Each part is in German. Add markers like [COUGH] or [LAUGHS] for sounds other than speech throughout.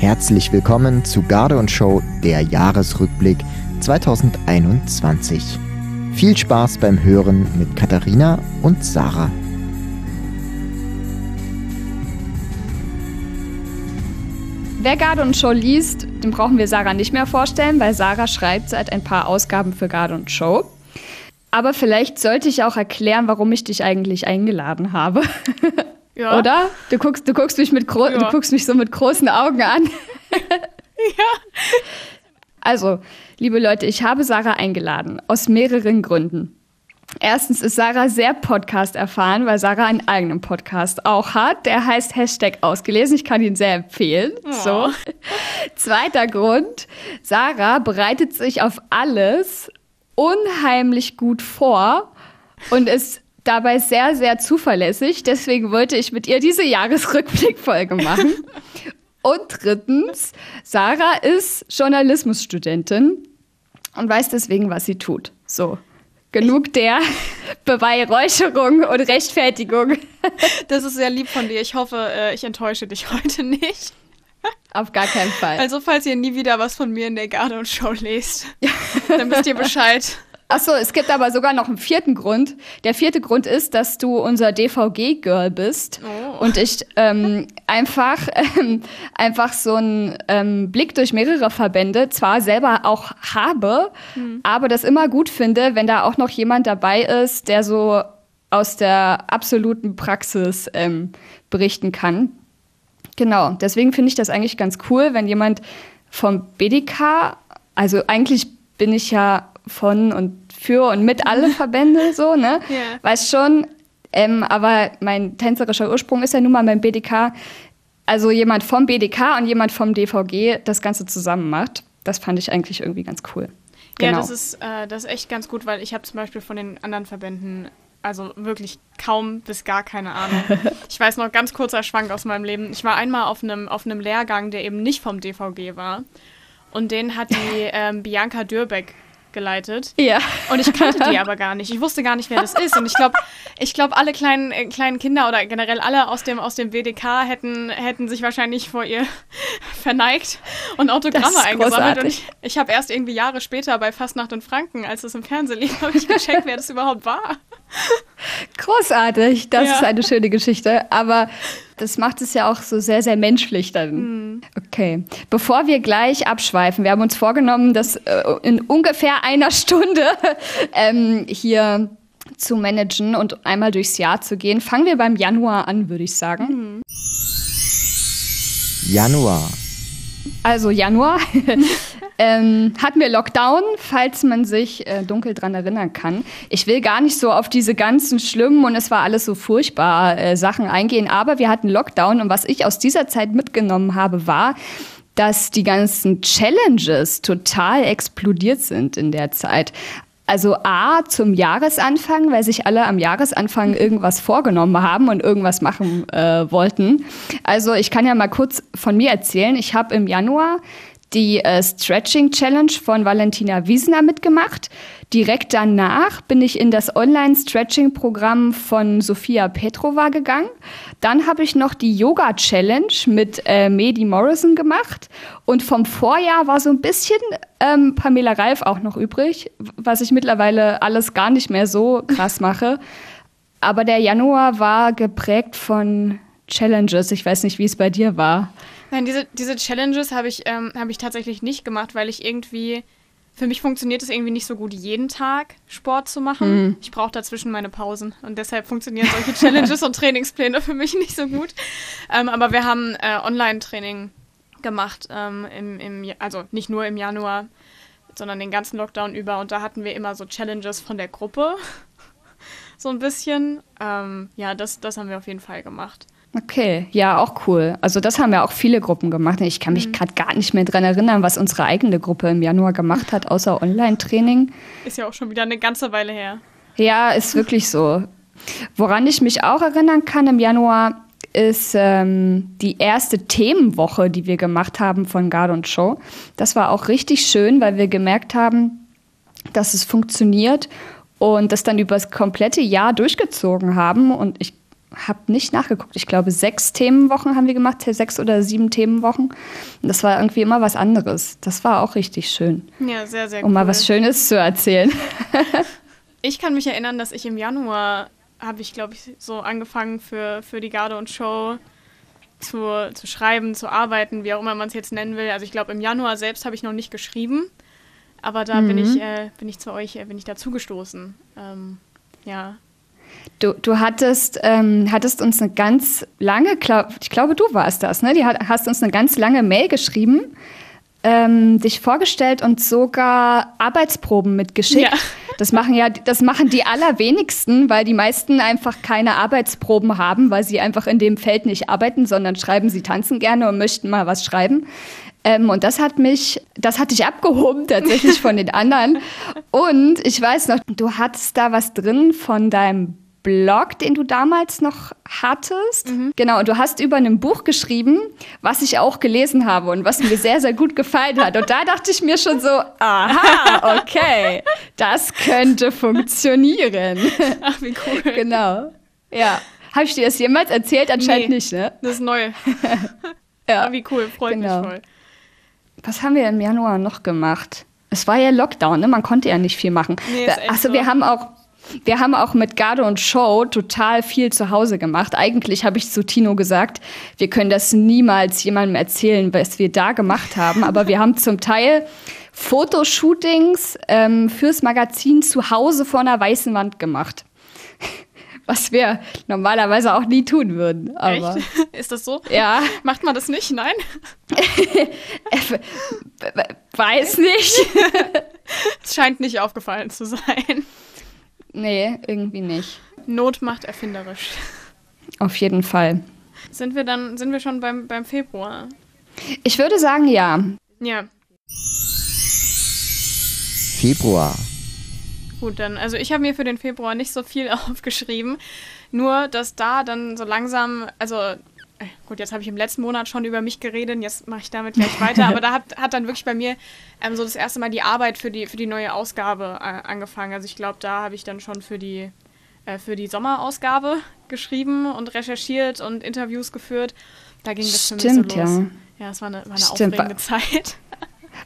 Herzlich willkommen zu Garde und Show, der Jahresrückblick 2021. Viel Spaß beim Hören mit Katharina und Sarah. Wer Garde und Show liest, den brauchen wir Sarah nicht mehr vorstellen, weil Sarah schreibt seit ein paar Ausgaben für Garde und Show. Aber vielleicht sollte ich auch erklären, warum ich dich eigentlich eingeladen habe. [LAUGHS] Ja. Oder? Du guckst, du guckst mich mit ja. du guckst mich so mit großen Augen an. [LAUGHS] ja. Also, liebe Leute, ich habe Sarah eingeladen aus mehreren Gründen. Erstens ist Sarah sehr Podcast erfahren, weil Sarah einen eigenen Podcast auch hat. Der heißt Hashtag ausgelesen. Ich kann ihn sehr empfehlen. Oh. So. Zweiter Grund. Sarah bereitet sich auf alles unheimlich gut vor und ist dabei sehr, sehr zuverlässig. Deswegen wollte ich mit ihr diese Jahresrückblickfolge machen. [LAUGHS] Und drittens, Sarah ist Journalismusstudentin und weiß deswegen, was sie tut. So. Genug der [LAUGHS] Beweihräucherung und Rechtfertigung. [LAUGHS] Das ist sehr lieb von dir. Ich hoffe, äh, ich enttäusche dich heute nicht. Auf gar keinen Fall. Also, falls ihr nie wieder was von mir in der Garde und Show lest, dann wisst ihr Bescheid. Achso, es gibt aber sogar noch einen vierten Grund. Der vierte Grund ist, dass du unser DVG-Girl bist oh. und ich ähm, einfach, [LAUGHS] ähm, einfach so einen ähm, Blick durch mehrere Verbände zwar selber auch habe, hm. aber das immer gut finde, wenn da auch noch jemand dabei ist, der so aus der absoluten Praxis ähm, berichten kann. Genau, deswegen finde ich das eigentlich ganz cool, wenn jemand vom BDK, also eigentlich bin ich ja von und für und mit alle [LAUGHS] Verbände, so, ne? Yeah. Weiß schon. Ähm, aber mein tänzerischer Ursprung ist ja nun mal beim BDK. Also jemand vom BDK und jemand vom DVG das Ganze zusammen macht. Das fand ich eigentlich irgendwie ganz cool. Genau. Ja, das ist, äh, das ist echt ganz gut, weil ich habe zum Beispiel von den anderen Verbänden also wirklich kaum bis gar keine Ahnung. [LAUGHS] Ich weiß noch ganz kurzer Schwank aus meinem Leben. Ich war einmal auf einem auf einem Lehrgang, der eben nicht vom DVG war. Und den hat die [LAUGHS] ähm, Bianca Dürbeck geleitet. Ja. Und ich kannte die [LAUGHS] aber gar nicht. Ich wusste gar nicht, wer das ist. Und ich glaube, ich glaube, alle kleinen, äh, kleinen Kinder oder generell alle aus dem, aus dem WDK hätten, hätten sich wahrscheinlich vor ihr [LAUGHS] verneigt und Autogramme eingesammelt. Und ich, ich habe erst irgendwie Jahre später bei Fastnacht und Franken, als es im Fernsehen lief, habe ich gecheckt, wer das überhaupt war. Großartig, das ja. ist eine schöne Geschichte. Aber das macht es ja auch so sehr, sehr menschlich dann. Mhm. Okay. Bevor wir gleich abschweifen, wir haben uns vorgenommen, das äh, in ungefähr einer Stunde [LAUGHS] ähm, hier zu managen und einmal durchs Jahr zu gehen. Fangen wir beim Januar an, würde ich sagen. Mhm. Januar. Also Januar [LAUGHS] ähm, hatten wir Lockdown, falls man sich äh, dunkel dran erinnern kann. Ich will gar nicht so auf diese ganzen schlimmen und es war alles so furchtbar äh, Sachen eingehen, aber wir hatten Lockdown und was ich aus dieser Zeit mitgenommen habe, war, dass die ganzen Challenges total explodiert sind in der Zeit. Also A zum Jahresanfang, weil sich alle am Jahresanfang irgendwas vorgenommen haben und irgendwas machen äh, wollten. Also ich kann ja mal kurz von mir erzählen. Ich habe im Januar die äh, Stretching Challenge von Valentina Wiesner mitgemacht. Direkt danach bin ich in das Online-Stretching-Programm von Sophia Petrova gegangen. Dann habe ich noch die Yoga Challenge mit äh, Medi Morrison gemacht. Und vom Vorjahr war so ein bisschen ähm, Pamela Reif auch noch übrig, was ich mittlerweile alles gar nicht mehr so krass mache. Aber der Januar war geprägt von Challenges. Ich weiß nicht, wie es bei dir war. Nein, diese, diese Challenges habe ich, ähm, hab ich tatsächlich nicht gemacht, weil ich irgendwie. Für mich funktioniert es irgendwie nicht so gut, jeden Tag Sport zu machen. Mhm. Ich brauche dazwischen meine Pausen. Und deshalb funktionieren solche Challenges und [LAUGHS] Trainingspläne für mich nicht so gut. Ähm, aber wir haben äh, Online-Training gemacht, ähm, im, im, also nicht nur im Januar, sondern den ganzen Lockdown über. Und da hatten wir immer so Challenges von der Gruppe. [LAUGHS] so ein bisschen. Ähm, ja, das, das haben wir auf jeden Fall gemacht. Okay, ja, auch cool. Also das haben ja auch viele Gruppen gemacht. Ich kann mich mhm. gerade gar nicht mehr dran erinnern, was unsere eigene Gruppe im Januar gemacht hat, außer Online-Training. Ist ja auch schon wieder eine ganze Weile her. Ja, ist wirklich so. Woran ich mich auch erinnern kann im Januar, ist ähm, die erste Themenwoche, die wir gemacht haben von Guard und Show. Das war auch richtig schön, weil wir gemerkt haben, dass es funktioniert und das dann über das komplette Jahr durchgezogen haben. Und ich habe nicht nachgeguckt. Ich glaube, sechs Themenwochen haben wir gemacht, sechs oder sieben Themenwochen. Und das war irgendwie immer was anderes. Das war auch richtig schön. Ja, sehr, sehr um cool. Um mal was Schönes zu erzählen. [LAUGHS] ich kann mich erinnern, dass ich im Januar habe ich, glaube ich, so angefangen für, für die Garde und Show zu, zu schreiben, zu arbeiten, wie auch immer man es jetzt nennen will. Also ich glaube, im Januar selbst habe ich noch nicht geschrieben, aber da mhm. bin ich, äh, bin ich zu euch, äh, bin ich dazugestoßen. Ähm, ja. Du, du hattest, ähm, hattest uns eine ganz lange, glaub, ich glaube, du warst das, ne? Die hat, hast uns eine ganz lange Mail geschrieben ähm, dich vorgestellt und sogar Arbeitsproben mitgeschickt. Ja. [LAUGHS] Das machen ja, das machen die allerwenigsten, weil die meisten einfach keine Arbeitsproben haben, weil sie einfach in dem Feld nicht arbeiten, sondern schreiben, sie tanzen gerne und möchten mal was schreiben. Ähm, und das hat mich, das hat dich abgehoben tatsächlich von den anderen. [LAUGHS] Und ich weiß noch, du hattest da was drin von deinem Blog, den du damals noch hattest. Mhm. Genau, und du hast über ein Buch geschrieben, was ich auch gelesen habe und was mir sehr, sehr gut gefallen hat. Und da dachte ich mir schon so, aha, [LAUGHS] okay, das könnte funktionieren. Ach, wie cool. Genau. Ja. Habe ich dir das jemals erzählt? Anscheinend nee, nicht, ne? Das ist neu. [LAUGHS] ja. Aber wie cool, freut genau. mich voll. Was haben wir im Januar noch gemacht? Es war ja Lockdown, ne? Man konnte ja nicht viel machen. Nee, Achso, so. wir haben auch wir haben auch mit Garde und Show total viel zu Hause gemacht. Eigentlich habe ich zu Tino gesagt, wir können das niemals jemandem erzählen, was wir da gemacht haben. Aber wir haben zum Teil Fotoshootings ähm, fürs Magazin zu Hause vor einer weißen Wand gemacht. [LAUGHS] Was wir normalerweise auch nie tun würden. Aber Echt? [LAUGHS] Ist das so? Ja. [LAUGHS] Macht man das nicht? Nein? Weiß nicht. Es scheint nicht aufgefallen zu sein. Nee, irgendwie nicht. Not macht erfinderisch. Auf jeden Fall. Sind wir dann, sind wir schon beim, beim Februar? Ich würde sagen, ja. Ja. Februar. Gut, dann, also ich habe mir für den Februar nicht so viel [LAUGHS] aufgeschrieben. Nur, dass da dann so langsam, also gut, jetzt habe ich im letzten Monat schon über mich geredet, jetzt mache ich damit gleich weiter, aber [LAUGHS] da hat, hat dann wirklich bei mir ähm, so das erste Mal die Arbeit für die, für die neue Ausgabe äh, angefangen. Also ich glaube, da habe ich dann schon für die, äh, für die Sommerausgabe geschrieben und recherchiert und Interviews geführt. Da ging das Stimmt, für mich so los. Ja, ja es war eine, war eine aufregende Zeit. [LAUGHS]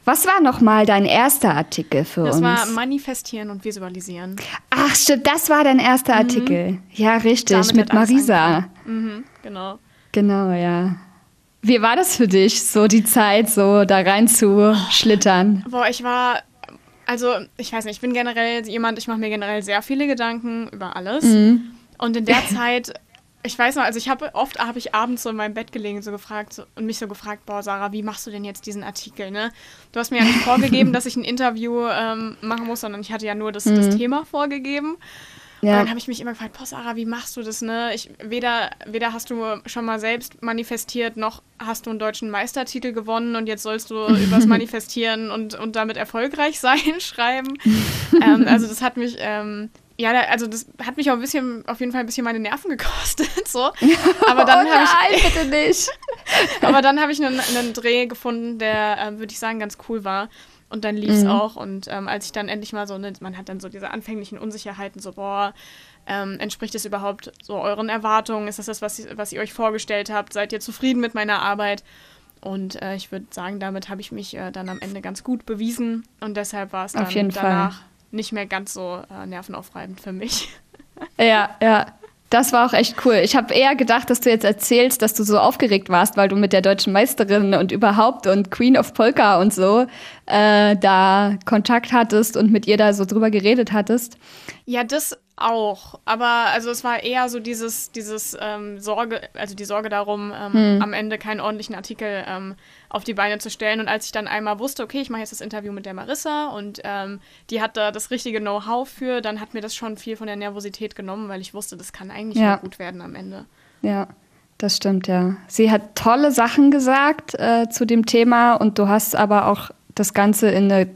Was war nochmal dein erster Artikel für das uns? Das war Manifestieren und Visualisieren. Ach, stimmt, das war dein erster mhm. Artikel. Ja, richtig, Damit mit Marisa. Mhm, genau. Genau, ja. Wie war das für dich, so die Zeit, so da rein zu schlittern? Boah, ich war, also ich weiß nicht, ich bin generell jemand, ich mache mir generell sehr viele Gedanken über alles. Mhm. Und in der Zeit, ich weiß noch, also ich habe oft habe ich abends so in meinem Bett gelegen so gefragt so, und mich so gefragt, boah Sarah, wie machst du denn jetzt diesen Artikel? Ne? Du hast mir ja nicht [LAUGHS] vorgegeben, dass ich ein Interview ähm, machen muss, sondern ich hatte ja nur das, mhm. das Thema vorgegeben. Ja. Dann habe ich mich immer gefragt, boah, Sarah, wie machst du das, ne? Ich, weder, weder hast du schon mal selbst manifestiert, noch hast du einen deutschen Meistertitel gewonnen und jetzt sollst du [LAUGHS] übers Manifestieren und, und damit erfolgreich [LAUGHS] sein schreiben. ähm, also das hat mich, ähm, ja, also das hat mich auch ein bisschen, auf jeden Fall ein bisschen meine Nerven [LAUGHS] gekostet, so. Aber dann oh habe ich, bitte nicht. aber dann habe ich einen, einen Dreh gefunden, der, äh, würde ich sagen, ganz cool war. Und dann lief es mhm. auch. Und ähm, als ich dann endlich mal so, ne, man hat dann so diese anfänglichen Unsicherheiten, so, boah, ähm, entspricht es überhaupt so euren Erwartungen? Ist das das, was, was ihr euch vorgestellt habt? Seid ihr zufrieden mit meiner Arbeit? Und äh, ich würde sagen, damit habe ich mich äh, dann am Ende ganz gut bewiesen. Und deshalb war es dann danach Fall. nicht mehr ganz so äh, nervenaufreibend für mich. Ja, ja. Das war auch echt cool. Ich habe eher gedacht, dass du jetzt erzählst, dass du so aufgeregt warst, weil du mit der deutschen Meisterin und überhaupt und Queen of Polka und so äh, da Kontakt hattest und mit ihr da so drüber geredet hattest. Ja, das auch. Aber also es war eher so dieses, dieses ähm, Sorge, also die Sorge darum, ähm, hm. am Ende keinen ordentlichen Artikel ähm, auf die Beine zu stellen. Und als ich dann einmal wusste, okay, ich mache jetzt das Interview mit der Marissa und ähm, die hat da das richtige Know-how für, dann hat mir das schon viel von der Nervosität genommen, weil ich wusste, das kann eigentlich ja. gut werden am Ende. Ja. Das stimmt, ja. Sie hat tolle Sachen gesagt äh, zu dem Thema und du hast aber auch das Ganze in eine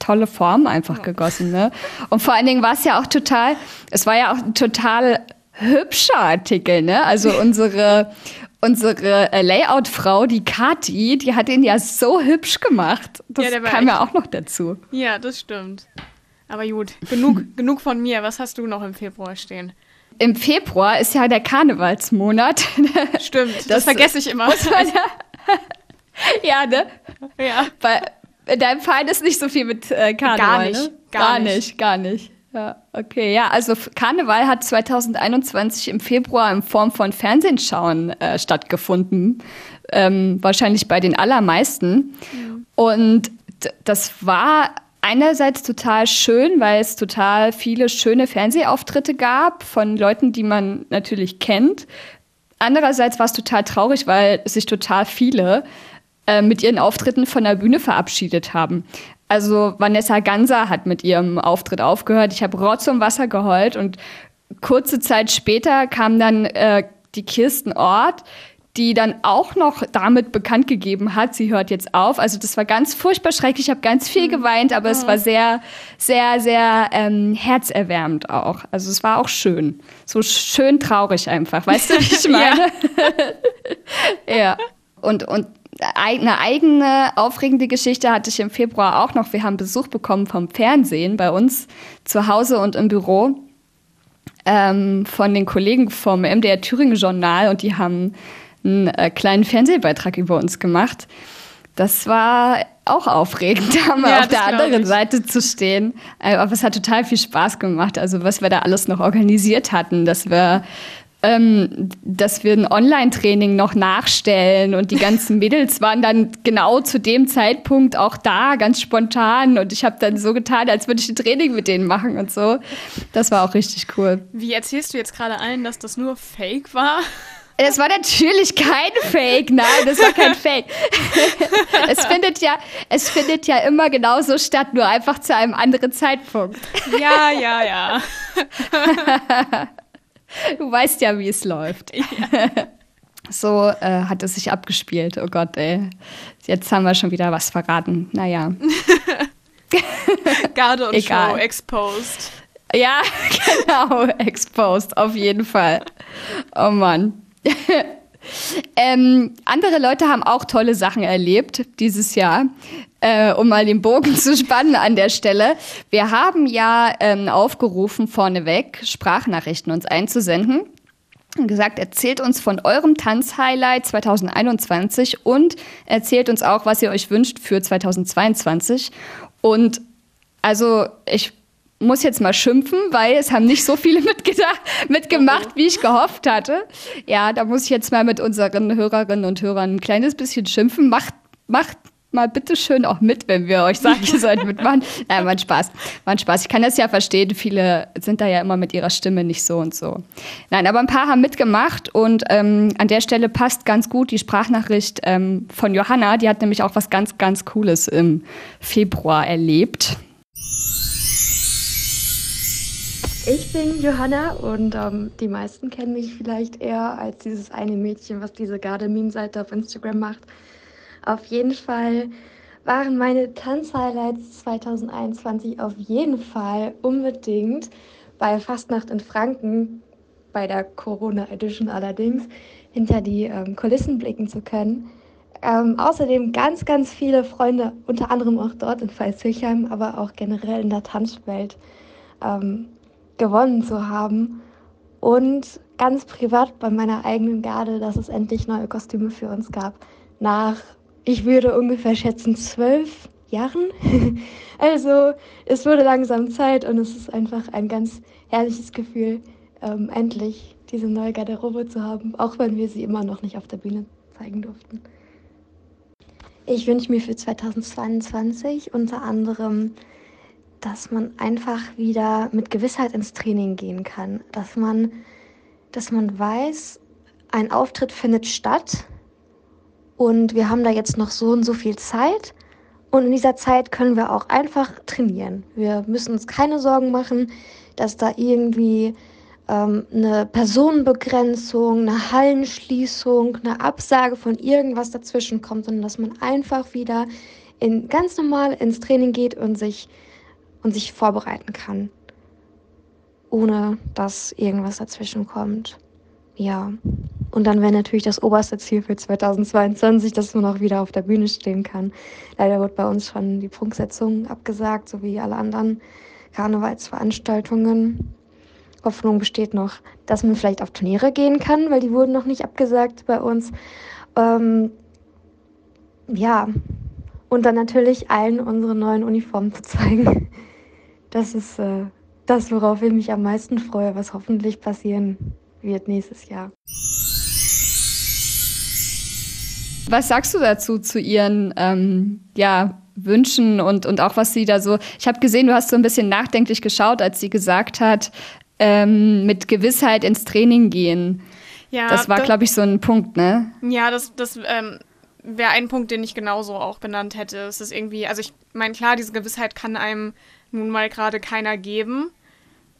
tolle Form einfach gegossen. Ne? Und vor allen Dingen war es ja auch total, es war ja auch ein total hübscher Artikel, ne? Also [LAUGHS] unsere, unsere äh, Layout-Frau, die Kati, die hat ihn ja so hübsch gemacht. Das ja, kam ja auch noch dazu. Ja, das stimmt. Aber gut, genug, [LAUGHS] genug von mir. Was hast du noch im Februar stehen? Im Februar ist ja der Karnevalsmonat. [LAUGHS] Stimmt, das, das vergesse ich immer. [LAUGHS] ja, ne? Ja. Bei, in deinem Verein ist nicht so viel mit äh, Karneval, Gar nicht. Ne? Gar, Gar nicht. nicht, gar nicht. Ja, okay. Ja, also Karneval hat 2021 im Februar in Form von Fernsehschauen äh, stattgefunden. Ähm, wahrscheinlich bei den allermeisten. Und d- das war einerseits total schön, weil es total viele schöne Fernsehauftritte gab von Leuten, die man natürlich kennt. Andererseits war es total traurig, weil sich total viele äh, mit ihren Auftritten von der Bühne verabschiedet haben. Also Vanessa Ganser hat mit ihrem Auftritt aufgehört. Ich habe Rotz und Wasser geheult und kurze Zeit später kam dann äh, die Kirsten Ort, die dann auch noch damit bekannt gegeben hat, sie hört jetzt auf. Also das war ganz furchtbar schrecklich. Ich habe ganz viel geweint, aber es war sehr, sehr, sehr ähm, herzerwärmend auch. Also es war auch schön. So schön traurig einfach. Weißt du, wie ich [LAUGHS] meine? [LAUGHS] ja. Und, und eine eigene aufregende Geschichte hatte ich im Februar auch noch. Wir haben Besuch bekommen vom Fernsehen bei uns zu Hause und im Büro ähm, von den Kollegen vom MDR Thüringen Journal und die haben einen äh, kleinen Fernsehbeitrag über uns gemacht. Das war auch aufregend, [LAUGHS] da mal Ja, auf der anderen ich. Seite zu stehen. Äh, Aber es hat total viel Spaß gemacht. Also was wir da alles noch organisiert hatten, dass wir ähm, dass wir ein Online-Training noch nachstellen und die ganzen Mädels waren dann genau zu dem Zeitpunkt auch da, ganz spontan und ich habe dann so getan, als würde ich ein Training mit denen machen und so. Das war auch richtig cool. Wie erzählst du jetzt gerade allen, dass das nur Fake war? Es war natürlich kein Fake, nein, das war kein Fake. [LAUGHS] es findet ja, es findet ja immer genauso statt, nur einfach zu einem anderen Zeitpunkt. Ja, ja, ja. [LAUGHS] [LAUGHS] Du weißt ja, wie es läuft. [LAUGHS] So äh, hat es sich abgespielt. Oh Gott, ey. Jetzt haben wir schon wieder was verraten. Naja. [LAUGHS] Garde und Egal. Show exposed. Ja, genau. Exposed, auf jeden Fall. Oh Mann. Ähm, andere Leute haben auch tolle Sachen erlebt dieses Jahr. Äh, um mal den Bogen [LAUGHS] zu spannen an der Stelle. Wir haben ja ähm, aufgerufen, vorneweg Sprachnachrichten uns einzusenden. Und gesagt, erzählt uns von eurem Tanzhighlight 2021 und erzählt uns auch, was ihr euch wünscht für 2022. Und also ich muss jetzt mal schimpfen, weil es haben nicht so viele [LAUGHS] mitgemacht, wie ich gehofft hatte. Ja, da muss ich jetzt mal mit unseren Hörerinnen und Hörern ein kleines bisschen schimpfen. Macht, macht mal bitte schön auch mit, wenn wir euch sagen, ihr sollt [LAUGHS] mitmachen. Nein, mein Spaß. Mein Spaß. Ich kann das ja verstehen. Viele sind da ja immer mit ihrer Stimme nicht so und so. Nein, aber ein paar haben mitgemacht und ähm, an der Stelle passt ganz gut die Sprachnachricht ähm, von Johanna. Die hat nämlich auch was ganz, ganz Cooles im Februar erlebt. Ich bin Johanna und ähm, die meisten kennen mich vielleicht eher als dieses eine Mädchen, was diese Garde-Meme-Seite auf Instagram macht. Auf jeden Fall waren meine Tanzhighlights 2021 auf jeden Fall unbedingt bei Fastnacht in Franken, bei der Corona Edition allerdings, hinter die ähm, Kulissen blicken zu können. Ähm, außerdem ganz, ganz viele Freunde, unter anderem auch dort in Pfalz-Hülchheim, aber auch generell in der Tanzwelt ähm, gewonnen zu haben. Und ganz privat bei meiner eigenen Garde, dass es endlich neue Kostüme für uns gab. Nach, ich würde ungefähr schätzen, zwölf Jahren. [LAUGHS] also es wurde langsam Zeit und es ist einfach ein ganz herrliches Gefühl, ähm, endlich diese neue Garderobe zu haben, auch wenn wir sie immer noch nicht auf der Bühne zeigen durften. Ich wünsche mir für 2022 unter anderem dass man einfach wieder mit Gewissheit ins Training gehen kann, dass man, dass man weiß, ein Auftritt findet statt und wir haben da jetzt noch so und so viel Zeit und in dieser Zeit können wir auch einfach trainieren. Wir müssen uns keine Sorgen machen, dass da irgendwie ähm, eine Personenbegrenzung, eine Hallenschließung, eine Absage von irgendwas dazwischen kommt, sondern dass man einfach wieder in, ganz normal ins Training geht und sich und sich vorbereiten kann, ohne dass irgendwas dazwischen kommt. Ja, und dann wäre natürlich das oberste Ziel für 2022, dass man auch wieder auf der Bühne stehen kann. Leider wird bei uns schon die Prunksetzung abgesagt, so wie alle anderen Karnevalsveranstaltungen. Hoffnung besteht noch, dass man vielleicht auf Turniere gehen kann, weil die wurden noch nicht abgesagt bei uns. Ähm, ja, und dann natürlich allen unsere neuen Uniformen zu zeigen. Das ist äh, das, worauf ich mich am meisten freue, was hoffentlich passieren wird nächstes Jahr. Was sagst du dazu zu ihren ähm, ja, Wünschen und, und auch was sie da so. Ich habe gesehen, du hast so ein bisschen nachdenklich geschaut, als sie gesagt hat, ähm, mit Gewissheit ins Training gehen. Ja, das war, glaube ich, so ein Punkt, ne? Ja, das, das ähm, wäre ein Punkt, den ich genauso auch benannt hätte. Es ist irgendwie, also ich meine, klar, diese Gewissheit kann einem nun mal gerade keiner geben.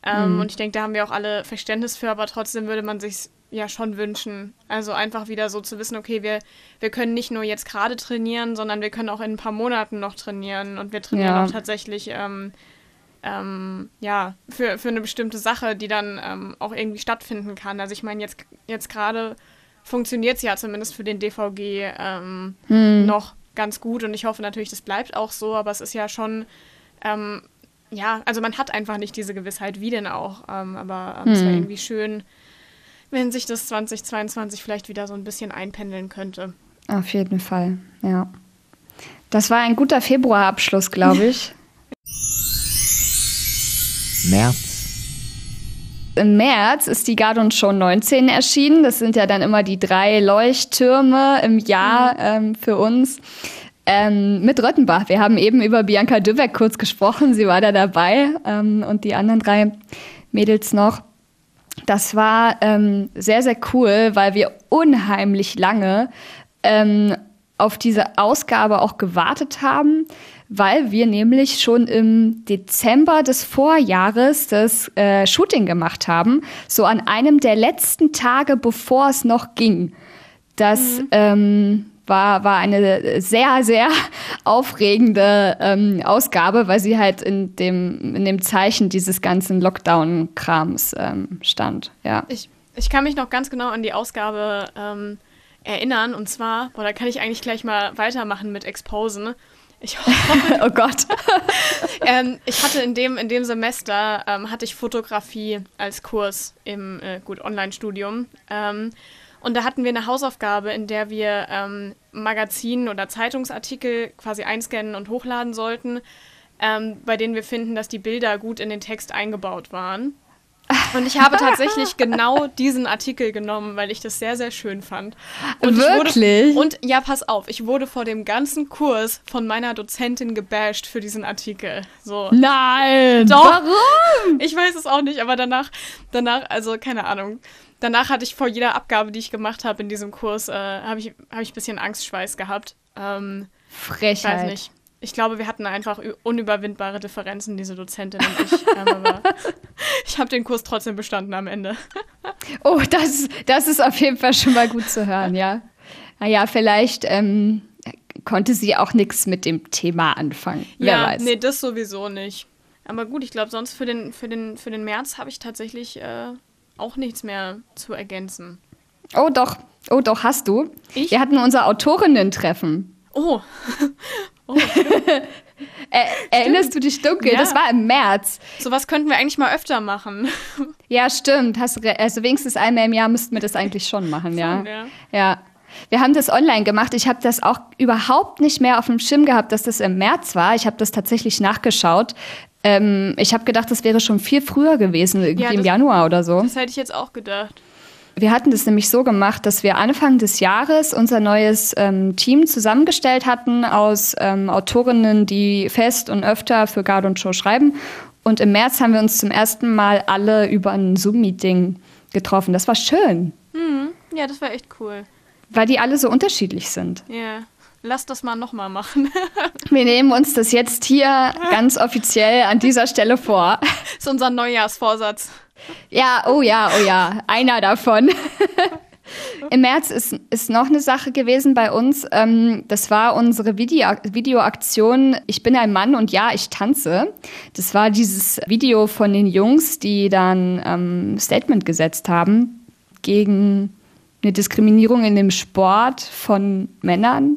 Ähm, mhm. Und ich denke, da haben wir auch alle Verständnis für, aber trotzdem würde man sich ja schon wünschen. Also einfach wieder so zu wissen, okay, wir, wir können nicht nur jetzt gerade trainieren, sondern wir können auch in ein paar Monaten noch trainieren und wir trainieren ja. auch tatsächlich ähm, ähm, ja, für, für eine bestimmte Sache, die dann ähm, auch irgendwie stattfinden kann. Also ich meine, jetzt, jetzt gerade funktioniert es ja zumindest für den DVG ähm, hm. noch ganz gut und ich hoffe natürlich, das bleibt auch so, aber es ist ja schon, ähm, ja, also man hat einfach nicht diese Gewissheit, wie denn auch, ähm, aber ähm, hm. es wäre irgendwie schön, wenn sich das 2022 vielleicht wieder so ein bisschen einpendeln könnte. Auf jeden Fall, ja. Das war ein guter Februarabschluss, glaube ich. [LAUGHS] März. Im März ist die Gardon Show 19 erschienen. Das sind ja dann immer die drei Leuchttürme im Jahr mhm. ähm, für uns. Ähm, mit Röttenbach. Wir haben eben über Bianca Dübeck kurz gesprochen. Sie war da dabei ähm, und die anderen drei Mädels noch. Das war ähm, sehr, sehr cool, weil wir unheimlich lange ähm, auf diese Ausgabe auch gewartet haben weil wir nämlich schon im Dezember des Vorjahres das äh, Shooting gemacht haben, so an einem der letzten Tage, bevor es noch ging. Das mhm. War, war eine sehr, sehr aufregende ähm, Ausgabe, weil sie halt in dem, in dem Zeichen dieses ganzen Lockdown-Krams ähm, stand. Ja. Ich, ich kann mich noch ganz genau an die Ausgabe ähm, erinnern. Und zwar, boah, da kann ich eigentlich gleich mal weitermachen mit Exposen. Ich [LAUGHS] hoffe. oh Gott. [LAUGHS] ähm, ich hatte in dem, in dem Semester ähm, hatte ich Fotografie als Kurs im äh, gut Online-Studium. Ähm, und da hatten wir eine Hausaufgabe, in der wir ähm, Magazin- oder Zeitungsartikel quasi einscannen und hochladen sollten, ähm, bei denen wir finden, dass die Bilder gut in den Text eingebaut waren. Und ich habe tatsächlich [LAUGHS] genau diesen Artikel genommen, weil ich das sehr, sehr schön fand. Und Wirklich? Wurde, und ja, pass auf, ich wurde vor dem ganzen Kurs von meiner Dozentin gebasht für diesen Artikel. So. Nein! Doch. Warum? Ich weiß es auch nicht, aber danach, danach, also keine Ahnung. Danach hatte ich vor jeder Abgabe, die ich gemacht habe in diesem Kurs, äh, habe ich, hab ich ein bisschen Angstschweiß gehabt. Ähm, Frechheit. Ich weiß nicht. Ich glaube, wir hatten einfach unüberwindbare Differenzen, diese Dozentin und ich. Ähm, aber [LAUGHS] ich habe den Kurs trotzdem bestanden am Ende. [LAUGHS] oh, das, das ist auf jeden Fall schon mal gut zu hören, ja. Naja, vielleicht ähm, konnte sie auch nichts mit dem Thema anfangen. Wer ja, weiß. nee, das sowieso nicht. Aber gut, ich glaube, sonst für den, für den, für den März habe ich tatsächlich äh, auch nichts mehr zu ergänzen. Oh, doch. Oh, doch, hast du. Ich? Wir hatten unser Autorinnen-Treffen. Oh. [LAUGHS] Oh, [LAUGHS] er, erinnerst du dich dunkel? Ja. Das war im März. Sowas könnten wir eigentlich mal öfter machen. [LAUGHS] Ja, stimmt. Hast, also wenigstens einmal im Jahr müssten wir das eigentlich schon machen, ja. Schon, ja. ja. Wir haben das online gemacht. Ich habe das auch überhaupt nicht mehr auf dem Schirm gehabt, dass das im März war. Ich habe das tatsächlich nachgeschaut. Ähm, ich habe gedacht, das wäre schon viel früher gewesen, irgendwie ja, das, im Januar oder so. Das hätte ich jetzt auch gedacht. Wir hatten das nämlich so gemacht, dass wir Anfang des Jahres unser neues ähm, Team zusammengestellt hatten aus ähm, Autorinnen, die fest und öfter für Gard und Show schreiben. Und im März haben wir uns zum ersten Mal alle über ein Zoom-Meeting getroffen. Das war schön. Mhm. Ja, das war echt cool. Weil die alle so unterschiedlich sind. Ja. Lass das mal nochmal machen. [LAUGHS] wir nehmen uns das jetzt hier ganz offiziell an dieser Stelle vor. Das [LAUGHS] ist unser Neujahrsvorsatz. Ja, oh ja, oh ja, einer davon. [LAUGHS] Im März ist, ist noch eine Sache gewesen bei uns. Ähm, das war unsere Video Videoaktion Ich bin ein Mann und ja, ich tanze. Das war dieses Video von den Jungs, die dann ähm, Statement gesetzt haben gegen eine Diskriminierung in dem Sport von Männern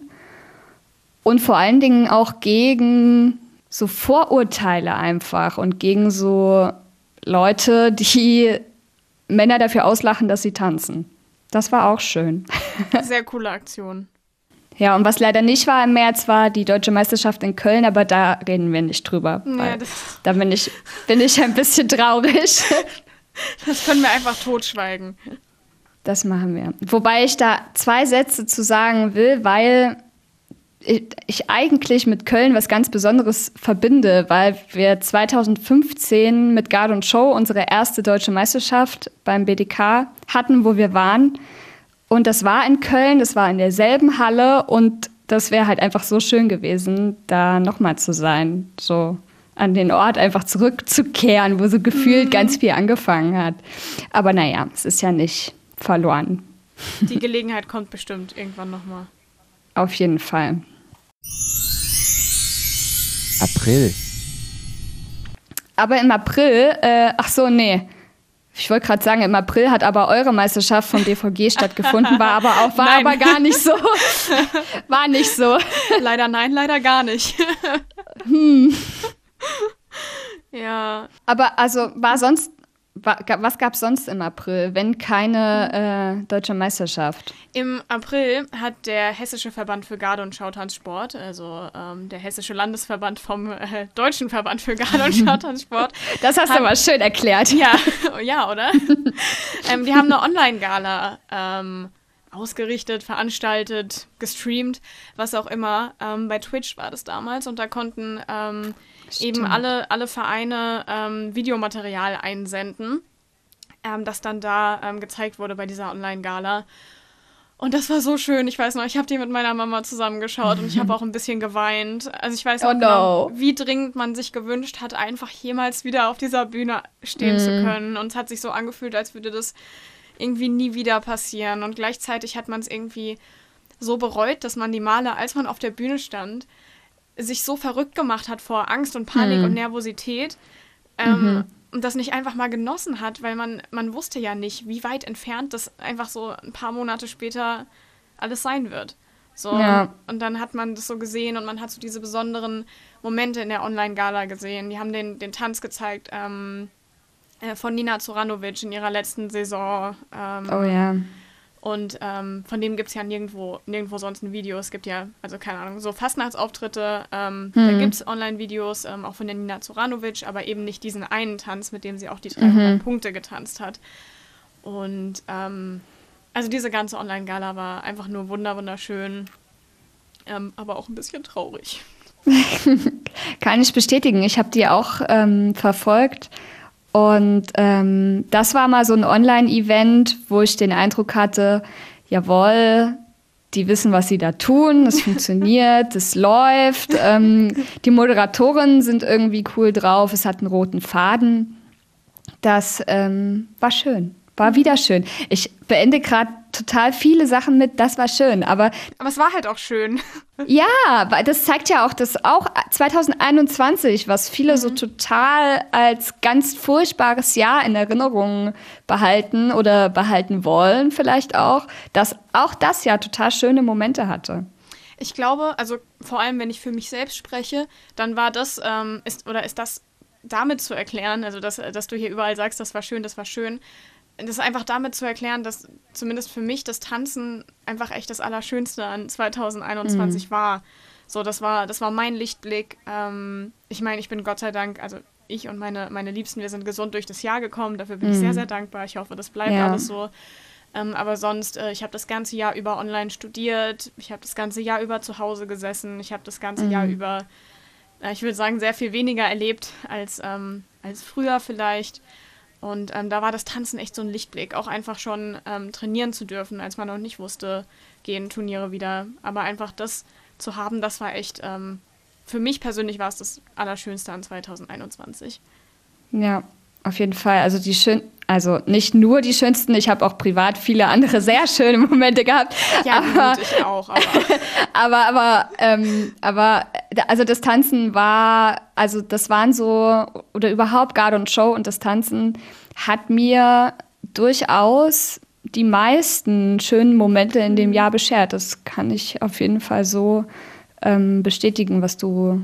und vor allen Dingen auch gegen so Vorurteile einfach und gegen so Leute, die Männer dafür auslachen, dass sie tanzen. Das war auch schön. [LAUGHS] Sehr coole Aktion. Ja, und was leider nicht war im März, war die deutsche Meisterschaft in Köln, aber da reden wir nicht drüber. Ja, da bin ich, bin ich ein bisschen traurig. [LAUGHS] Das können wir einfach totschweigen. Das machen wir. Wobei ich da zwei Sätze zu sagen will, weil ich, ich eigentlich mit Köln was ganz Besonderes verbinde, weil wir 2015 mit Guard und Show unsere erste deutsche Meisterschaft beim BDK hatten, wo wir waren. Und das war in Köln, das war in derselben Halle und das wäre halt einfach so schön gewesen, da nochmal zu sein. So an den Ort einfach zurückzukehren, wo so gefühlt mhm. ganz viel angefangen hat. Aber naja, es ist ja nicht verloren. Die Gelegenheit kommt bestimmt irgendwann nochmal. Auf jeden Fall. April. Aber im April, äh, ach so, nee. Ich wollte gerade sagen, im April hat aber eure Meisterschaft vom BVG [LAUGHS] stattgefunden, war aber auch, war aber gar nicht so. [LAUGHS] War nicht so. Leider nein, leider gar nicht. Hm. [LAUGHS] Ja. Aber also war sonst was gab es sonst im April, wenn keine äh, deutsche Meisterschaft? Im April hat der Hessische Verband für Garde- und Schautanzsport, also ähm, der Hessische Landesverband vom äh, Deutschen Verband für Garde- und [LAUGHS] Schautanzsport. das hast hat, du aber schön erklärt. Ja, [LAUGHS] ja oder? [LAUGHS] ähm, die haben eine Online-Gala ähm, ausgerichtet, veranstaltet, gestreamt, was auch immer. Ähm, bei Twitch war das damals und da konnten ähm, eben alle, alle Vereine ähm, Videomaterial einsenden, ähm, das dann da ähm, gezeigt wurde bei dieser Online-Gala. Und das war so schön. Ich weiß noch, ich habe die mit meiner Mama zusammengeschaut und ich habe [LAUGHS] auch ein bisschen geweint. Also ich weiß oh noch genau, wie dringend man sich gewünscht hat, einfach jemals wieder auf dieser Bühne stehen mm. zu können. Und es hat sich so angefühlt, als würde das irgendwie nie wieder passieren. Und gleichzeitig hat man es irgendwie so bereut, dass man die Male, als man auf der Bühne stand, sich so verrückt gemacht hat vor Angst und Panik mhm. und Nervosität ähm, mhm. und das nicht einfach mal genossen hat, weil man, man wusste ja nicht, wie weit entfernt das einfach so ein paar Monate später alles sein wird. So, ja. und dann hat man das so gesehen und man hat so diese besonderen Momente in der Online-Gala gesehen. Die haben den, den Tanz gezeigt ähm, äh, von Nina Zoranovic in ihrer letzten Saison. Ähm, oh ja. Und ähm, von dem gibt es ja nirgendwo, nirgendwo sonst ein Video. Es gibt ja, also keine Ahnung, so Fastnachtsauftritte. Ähm, hm. Da gibt es Online-Videos, ähm, auch von der Nina Zoranovic, aber eben nicht diesen einen Tanz, mit dem sie auch die 300 mhm. Punkte getanzt hat. Und ähm, also diese ganze Online-Gala war einfach nur wunder wunderschön, ähm, aber auch ein bisschen traurig. [LAUGHS] Kann ich bestätigen. Ich habe die auch ähm, verfolgt. Und ähm, das war mal so ein Online-Event, wo ich den Eindruck hatte, jawohl, die wissen, was sie da tun, es funktioniert, es läuft. Ähm, die Moderatoren sind irgendwie cool drauf, es hat einen roten Faden. Das ähm, war schön. War wieder schön. Ich beende gerade total viele Sachen mit, das war schön, aber. Aber es war halt auch schön. Ja, weil das zeigt ja auch, dass auch 2021, was viele mhm. so total als ganz furchtbares Jahr in Erinnerung behalten oder behalten wollen, vielleicht auch, dass auch das ja total schöne Momente hatte. Ich glaube, also vor allem, wenn ich für mich selbst spreche, dann war das, ähm, ist, oder ist das damit zu erklären, also dass, dass du hier überall sagst, das war schön, das war schön, das ist einfach damit zu erklären, dass zumindest für mich das Tanzen einfach echt das Allerschönste an 2021 mhm. war. So, das war, das war mein Lichtblick. Ähm, ich meine, ich bin Gott sei Dank, also ich und meine, meine Liebsten, wir sind gesund durch das Jahr gekommen. Dafür bin mhm. ich sehr, mhm. sehr dankbar. Ich hoffe, das bleibt ja. alles so. Ähm, aber sonst, äh, ich habe das ganze Jahr über online studiert. Ich habe das ganze Jahr über zu Hause gesessen. Ich habe das ganze mhm. Jahr über, äh, ich würde sagen, sehr viel weniger erlebt als, ähm, als früher vielleicht. Und ähm, da war das Tanzen echt so ein Lichtblick, auch einfach schon ähm, trainieren zu dürfen, als man noch nicht wusste, gehen Turniere wieder. Aber einfach das zu haben, das war echt, ähm, für mich persönlich war es das Allerschönste an 2021. Ja, auf jeden Fall. Also die schön, also nicht nur die schönsten, ich habe auch privat viele andere sehr schöne Momente gehabt. Ja, aber, gut, ich auch. Aber, [LAUGHS] aber, aber, ähm, aber, also das Tanzen war, also das waren so, oder überhaupt Guard und Show und das Tanzen hat mir durchaus die meisten schönen Momente in dem Jahr beschert. Das kann ich auf jeden Fall so ähm, bestätigen, was du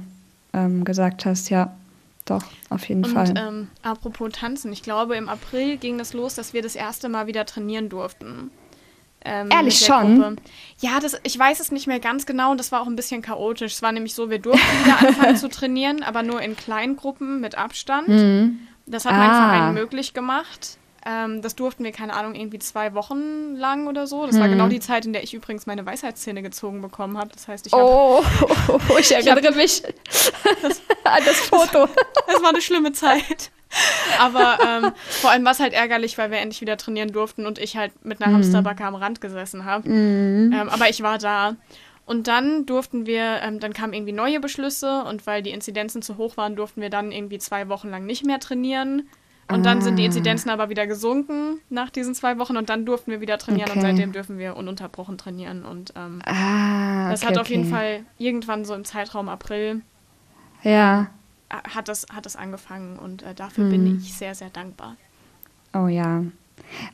ähm, gesagt hast, ja. Doch, auf jeden Und Fall. ähm, apropos Tanzen, ich glaube, im April ging das los, dass wir das erste Mal wieder trainieren durften. Ähm, Ehrlich schon? Gruppe. Ja, das, ich weiß es nicht mehr ganz genau und das war auch ein bisschen chaotisch. Es war nämlich so, wir durften wieder [LAUGHS] anfangen zu trainieren, aber nur in kleinen Gruppen mit Abstand. Das hat mein Ah. Verein möglich gemacht. Ähm, das durften wir, keine Ahnung, irgendwie zwei Wochen lang oder so. Das war genau die Zeit, in der ich übrigens meine Weisheitszähne gezogen bekommen habe. Das heißt, ich habe Oh, [LAUGHS] ich erinnere mich [LAUGHS] an das Foto. Es war eine schlimme Zeit. Aber ähm, vor allem war es halt ärgerlich, weil wir endlich wieder trainieren durften und ich halt mit einer Hamsterbacke am Rand gesessen habe. Ähm, aber ich war da. Und dann durften wir, ähm, dann kamen irgendwie neue Beschlüsse und weil die Inzidenzen zu hoch waren, durften wir dann irgendwie zwei Wochen lang nicht mehr trainieren. Und dann sind die Inzidenzen aber wieder gesunken nach diesen zwei Wochen und dann durften wir wieder trainieren und Okay. seitdem dürfen wir ununterbrochen trainieren. Und ähm, Ah, das okay, hat auf jeden okay. Fall irgendwann so im Zeitraum April Ja. hat das, hat das angefangen und äh, dafür bin ich sehr, sehr dankbar. Oh ja.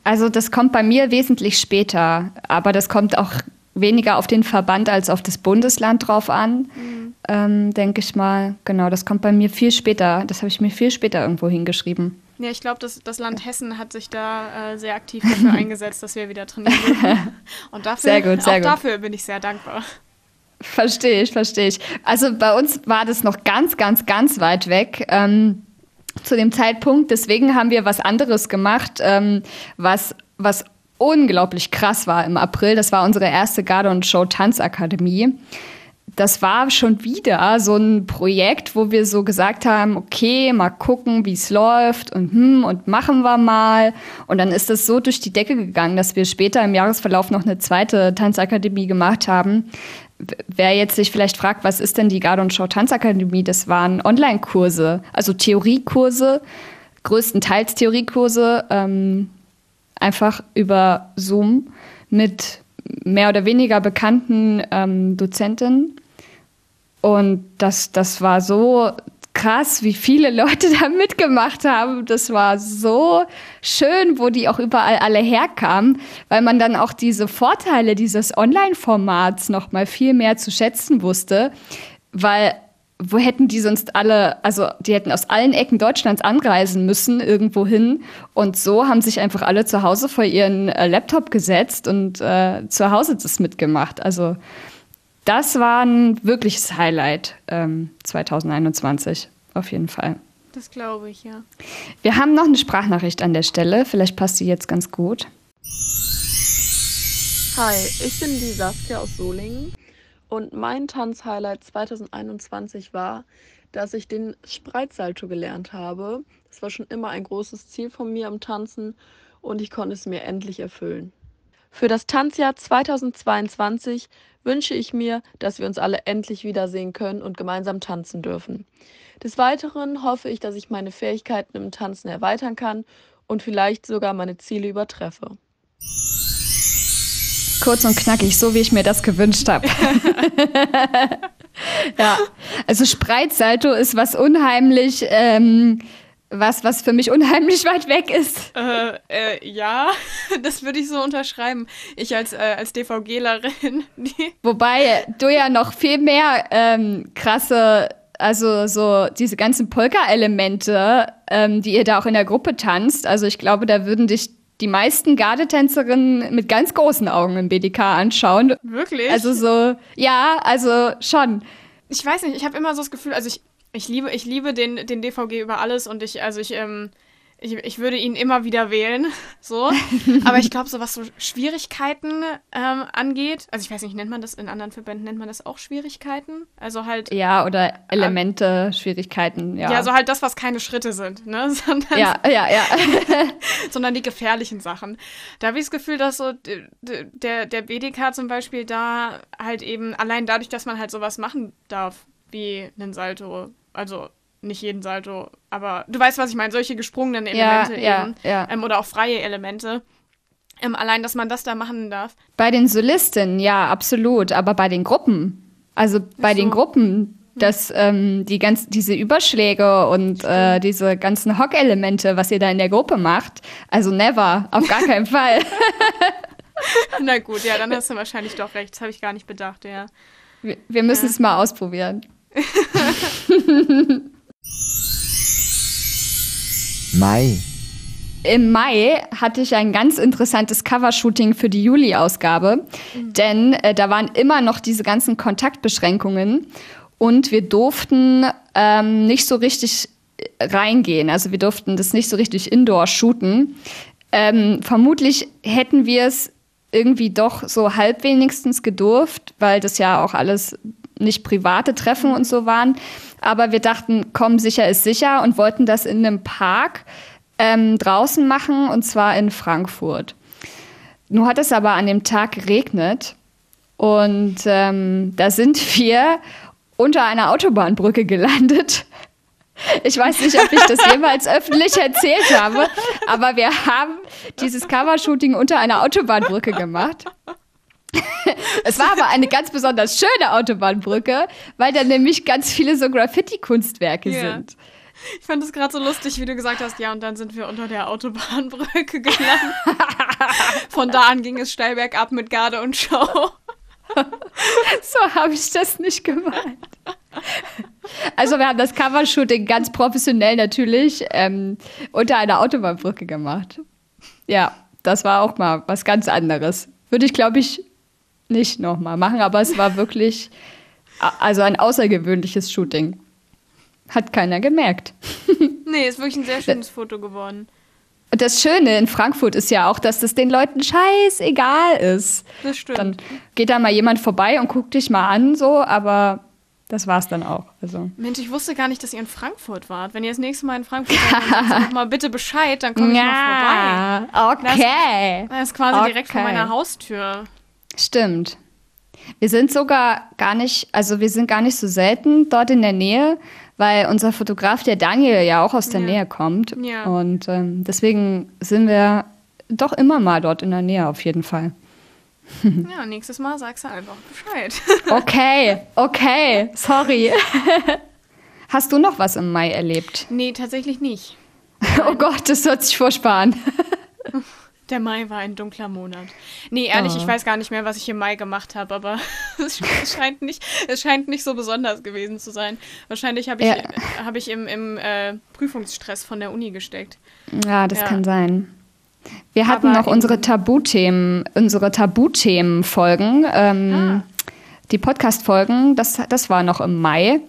Also das kommt bei mir wesentlich später, aber das kommt auch weniger auf den Verband als auf das Bundesland drauf an, ähm, denke ich mal. Genau, das kommt bei mir viel später. Das habe ich mir viel später irgendwo hingeschrieben. Ja, ich glaube, das, das Land Hessen hat sich da äh, sehr aktiv dafür [LAUGHS] eingesetzt, dass wir wieder trainieren dürfen. [LAUGHS] Und dafür, Sehr gut, sehr auch gut. dafür bin ich sehr dankbar. Verstehe ich, verstehe ich. Also bei uns war das noch ganz, ganz, ganz weit weg. Ähm, zu dem Zeitpunkt. Deswegen haben wir was anderes gemacht, ähm, was, was unglaublich krass war im April. Das war unsere erste Garde und Show Tanzakademie. Das war schon wieder so ein Projekt, wo wir so gesagt haben, okay, mal gucken, wie es läuft und hm, und machen wir mal. Und dann ist es so durch die Decke gegangen, dass wir später im Jahresverlauf noch eine zweite Tanzakademie gemacht haben. Wer jetzt sich vielleicht fragt, was ist denn die Garde und Show Tanzakademie? Das waren Online-Kurse, also Theoriekurse, größtenteils Theoriekurse, ähm, einfach über Zoom mit mehr oder weniger bekannten ähm, Dozentinnen. Und das, das war so krass, wie viele [LAUGHS] Leute da mitgemacht haben. Das war so schön, wo die auch überall alle herkamen, weil man dann auch diese Vorteile dieses Online-Formats noch mal viel mehr zu schätzen wusste, weil wo hätten die sonst alle, also die hätten aus allen Ecken Deutschlands anreisen müssen, irgendwo hin. Und so haben sich einfach alle zu Hause vor ihren äh, Laptop gesetzt und äh, zu Hause das mitgemacht. Also das war ein wirkliches Highlight ähm, 2021, auf jeden Fall. Das glaube ich, ja. Wir haben noch eine Sprachnachricht an der Stelle, vielleicht passt sie jetzt ganz gut. Hi, ich bin die Saskia aus Solingen und mein Tanzhighlight 2021 war, dass ich den Spreizsalto gelernt habe. Das war schon immer ein großes Ziel von mir am Tanzen und ich konnte es mir endlich erfüllen. Für das Tanzjahr 2022 wünsche ich mir, dass wir uns alle endlich wiedersehen können und gemeinsam tanzen dürfen. Des Weiteren hoffe ich, dass ich meine Fähigkeiten im Tanzen erweitern kann und vielleicht sogar meine Ziele übertreffe. Kurz und knackig, so wie ich mir das gewünscht habe. [LAUGHS] ja, also Spreizsalto ist was unheimlich, ähm, was, was für mich unheimlich weit weg ist. Äh, äh, ja, [LAUGHS] das würde ich so unterschreiben. Ich als, äh, als DVGlerin, [LAUGHS] Wobei du ja noch viel mehr ähm, krasse, also so diese ganzen Polka-Elemente, ähm, die ihr da auch in der Gruppe tanzt. Also ich glaube, da würden dich die meisten Gardetänzerinnen mit ganz großen Augen im BDK anschauen. wirklich. Also so, ja, also schon. ich weiß nicht, ich habe immer so das Gefühl, also ich, ich liebe, ich liebe den, den DVG über alles und ich, also ich, ähm, ich, ich würde ihn immer wieder wählen, [LAUGHS] so. [LAUGHS] Aber ich glaube, so was so Schwierigkeiten ähm, angeht, also ich weiß nicht, nennt man das in anderen Verbänden, nennt man das auch Schwierigkeiten? Also halt, Ja, oder Elemente, Schwierigkeiten, ja. ja, so halt das, was keine Schritte sind, ne? [LAUGHS] Sondern, ja, ja, ja. sondern die gefährlichen Sachen. Da habe ich das Gefühl, dass so der, der BDK zum Beispiel da halt eben, allein dadurch, dass man halt sowas machen darf, wie einen Salto, also nicht jeden Salto, aber du weißt, was ich meine, solche gesprungenen Ja, Elemente ja, eben. ja. Ähm, oder auch freie Elemente. Ähm, allein, dass man das da machen darf. Bei den Solistinnen, ja, absolut. Aber bei den Gruppen, also bei so. den Gruppen, dass ähm, die ganz, diese Überschläge und äh, diese ganzen Hock-Elemente, was ihr da in der Gruppe macht, also never, auf gar keinen [LAUGHS] Fall. [LAUGHS] Na gut, ja, dann hast du wahrscheinlich doch recht. Das habe ich gar nicht bedacht, ja. Wir, wir müssen es mal ausprobieren. [LAUGHS] Mai. Im Mai hatte ich ein ganz interessantes Covershooting für die Juli-Ausgabe, mhm. denn äh, da waren immer noch diese ganzen Kontaktbeschränkungen und wir durften ähm, nicht so richtig äh, reingehen. Also wir durften das nicht so richtig indoor shooten. Ähm, vermutlich hätten wir es irgendwie doch so halb wenigstens gedurft, weil das ja auch alles nicht private Treffen und so waren. Aber wir dachten, komm, sicher ist sicher und wollten das in einem Park ähm, draußen machen und zwar in Frankfurt. Nun hat es aber an dem Tag geregnet und ähm, da sind wir unter einer Autobahnbrücke gelandet. Ich weiß nicht, ob ich das jemals öffentlich erzählt habe, aber wir haben dieses Covershooting unter einer Autobahnbrücke gemacht. [LAUGHS] Es war aber eine ganz besonders schöne Autobahnbrücke, weil da nämlich ganz viele so Graffiti-Kunstwerke ja. sind. Ich fand es gerade so lustig, wie du gesagt hast, ja, und dann sind wir unter der Autobahnbrücke gelandet. [LAUGHS] Von da an ging es steil bergab mit Garde und Show. [LAUGHS] so habe ich das nicht gemeint. Also wir haben das Covershooting ganz professionell natürlich ähm, unter einer Autobahnbrücke gemacht. Ja, das war auch mal was ganz anderes. Würde ich, glaube ich, nicht nochmal machen, aber es war wirklich also ein außergewöhnliches Shooting. Hat keiner gemerkt. [LAUGHS] nee, ist wirklich ein sehr schönes Foto geworden. Und das Schöne in Frankfurt ist ja auch, dass das den Leuten scheißegal ist. Das stimmt. Dann geht da mal jemand vorbei und guckt dich mal an, so, aber das war's dann auch. Also. Mensch, ich wusste gar nicht, dass ihr in Frankfurt wart. Wenn ihr das nächste Mal in Frankfurt seid, dann [LAUGHS] mal bitte Bescheid, dann komme ich ja, mal vorbei. Okay. Das, das ist quasi okay. direkt vor meiner Haustür. Stimmt. Wir sind sogar gar nicht, also wir sind gar nicht so selten dort in der Nähe, weil unser Fotograf, der Daniel, ja auch aus der ja. Nähe kommt. Ja. Und ähm, deswegen sind wir doch immer mal dort in der Nähe auf jeden Fall. [LAUGHS] Ja, nächstes Mal sagst du einfach Bescheid. [LAUGHS] Okay, okay, sorry. [LAUGHS] Hast du noch was im Mai erlebt? Nee, tatsächlich nicht. Oh Gott, das hört sich furchtbar an. Der Mai war ein dunkler Monat. Nee, ehrlich, oh. ich weiß gar nicht mehr, was ich im Mai gemacht habe, aber [LAUGHS] es scheint nicht, es scheint nicht so besonders gewesen zu sein. Wahrscheinlich habe ich, ja. hab ich im, im äh, Prüfungsstress von der Uni gesteckt. Ja, das ja. kann sein. Wir hatten aber noch unsere Tabuthemen, unsere Tabuthemen-Folgen, ähm, ah. die Podcast-Folgen, das, das war noch im Mai.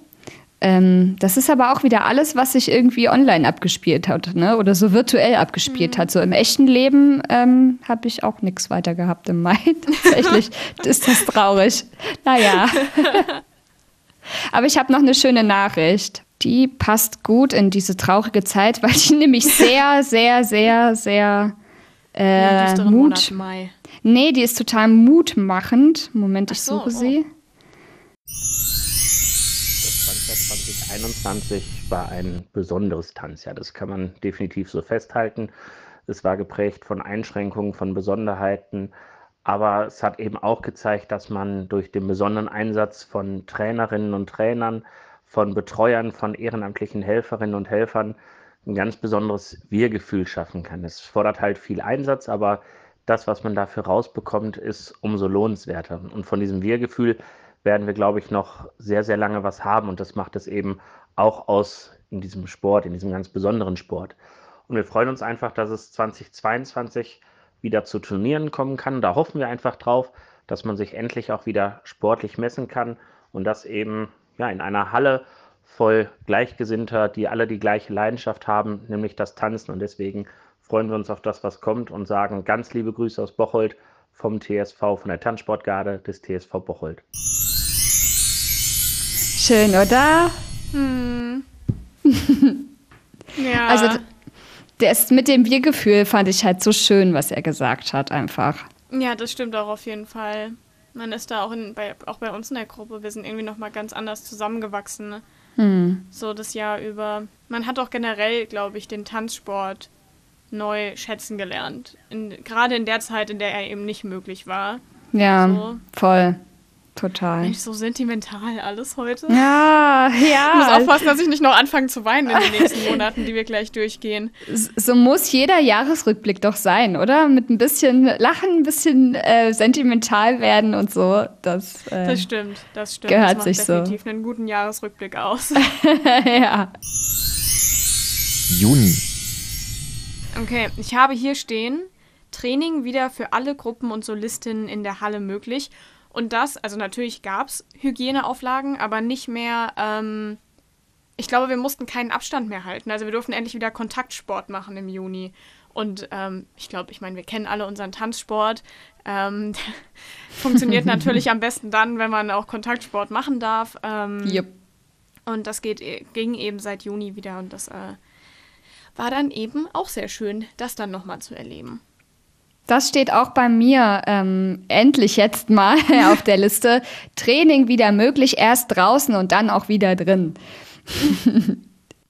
Ähm, das ist aber auch wieder alles, was sich irgendwie online abgespielt hat, ne? Oder so virtuell abgespielt mhm. hat. So im echten Leben ähm, habe ich auch nichts weiter gehabt im Mai. [LAUGHS] Tatsächlich ist das traurig. Naja. [LAUGHS] aber ich habe noch eine schöne Nachricht. Die passt gut in diese traurige Zeit, weil die nämlich sehr, sehr, sehr, sehr [LAUGHS] äh, Mut. Monat Mai. Nee, die ist total mutmachend. Moment, ich so, suche oh. sie. 2021 war ein besonderes Tanzjahr. Das kann man definitiv so festhalten. Es war geprägt von Einschränkungen, von Besonderheiten, aber es hat eben auch gezeigt, dass man durch den besonderen Einsatz von Trainerinnen und Trainern, von Betreuern, von ehrenamtlichen Helferinnen und Helfern ein ganz besonderes Wir-Gefühl schaffen kann. Es fordert halt viel Einsatz, aber das, was man dafür rausbekommt, ist umso lohnenswerter. Und von diesem Wir-Gefühl werden wir, glaube ich, noch sehr, sehr lange was haben. Und das macht es eben auch aus in diesem Sport, in diesem ganz besonderen Sport. Und wir freuen uns einfach, dass es 2022 wieder zu Turnieren kommen kann. Da hoffen wir einfach drauf, dass man sich endlich auch wieder sportlich messen kann und das eben ja, in einer Halle voll Gleichgesinnter, die alle die gleiche Leidenschaft haben, nämlich das Tanzen. Und deswegen freuen wir uns auf das, was kommt und sagen ganz liebe Grüße aus Bocholt vom TSV, von der Tanzsportgarde des TSV Bocholt. Schön, oder? Hm. [LAUGHS] ja. Also das mit dem Wir-Gefühl fand ich halt so schön, was er gesagt hat, einfach. Ja, das stimmt auch auf jeden Fall. Man ist da auch, in, bei, auch bei uns in der Gruppe, wir sind irgendwie nochmal ganz anders zusammengewachsen. Ne? Hm. So das Jahr über. Man hat auch generell, glaube ich, den Tanzsport neu schätzen gelernt. Gerade in der Zeit, in der er eben nicht möglich war. Ja, so. voll. Total. Mensch, so sentimental alles heute. Ja, ja. Ich muss aufpassen, dass ich nicht noch anfange zu weinen in den nächsten Monaten, die wir gleich durchgehen. So muss jeder Jahresrückblick doch sein, oder? Mit ein bisschen Lachen, ein bisschen äh, sentimental werden und so. Das, äh, das stimmt, das stimmt. Gehört das sich definitiv so. einen guten Jahresrückblick aus. [LAUGHS] ja. Juni. Okay, ich habe hier stehen, Training wieder für alle Gruppen und Solistinnen in der Halle möglich. Und das, also natürlich gab es Hygieneauflagen, aber nicht mehr, ähm, ich glaube, wir mussten keinen Abstand mehr halten. Also wir durften endlich wieder Kontaktsport machen im Juni. Und ähm, ich glaube, ich meine, wir kennen alle unseren Tanzsport. Ähm, [LAUGHS] funktioniert natürlich am besten dann, wenn man auch Kontaktsport machen darf. Ähm, Yep. Und das geht, ging eben seit Juni wieder und das äh, war dann eben auch sehr schön, das dann nochmal zu erleben. Das steht auch bei mir ähm, endlich jetzt mal [LAUGHS] auf der Liste. Training wieder möglich, erst draußen und dann auch wieder drin. [LAUGHS]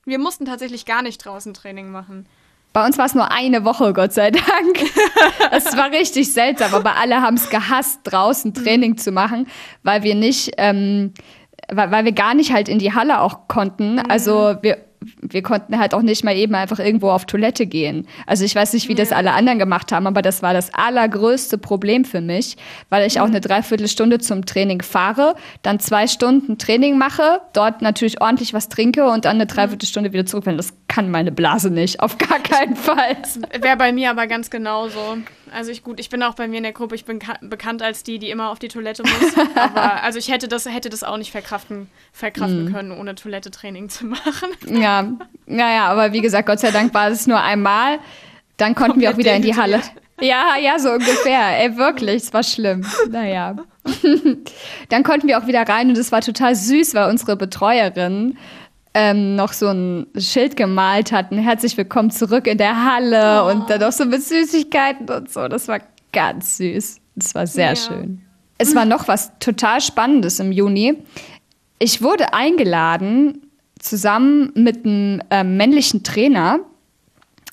Wir mussten tatsächlich gar nicht draußen Training machen. Bei uns war es nur eine Woche, Gott sei Dank. [LAUGHS] Es war richtig seltsam, aber alle haben es gehasst, draußen Training zu machen, weil wir nicht, ähm, weil, weil wir gar nicht halt in die Halle auch konnten. Also wir, wir konnten halt auch nicht mal eben einfach irgendwo auf Toilette gehen. Also ich weiß nicht, wie das alle anderen gemacht haben, aber das war das allergrößte Problem für mich, weil ich auch eine Dreiviertelstunde zum Training fahre, dann zwei Stunden Training mache, dort natürlich ordentlich was trinke und dann eine Dreiviertelstunde wieder zurück. Das kann meine Blase nicht, auf gar keinen Fall. Wäre bei mir aber ganz genauso. Also ich gut, ich bin auch bei mir in der Gruppe, ich bin ka- bekannt als die, die immer auf die Toilette muss. aber [LAUGHS] also ich hätte das, hätte das auch nicht verkraften, verkraften können, ohne Toilette-Training zu machen. [LAUGHS] Ja, naja, aber wie gesagt, Gott sei Dank war es nur einmal. Dann konnten wir auch Komplett wieder in die Halle. Ja, ja, so ungefähr. Ey, wirklich, es war schlimm. Naja. [LAUGHS] Dann konnten wir auch wieder rein und es war total süß, weil unsere Betreuerin ähm, noch so ein Schild gemalt hatten. Herzlich willkommen zurück in der Halle und dann noch so mit Süßigkeiten und so. Das war ganz süß. Das war sehr Ja. schön. Es war noch was total Spannendes im Juni. Ich wurde eingeladen, zusammen mit einem ähm, männlichen Trainer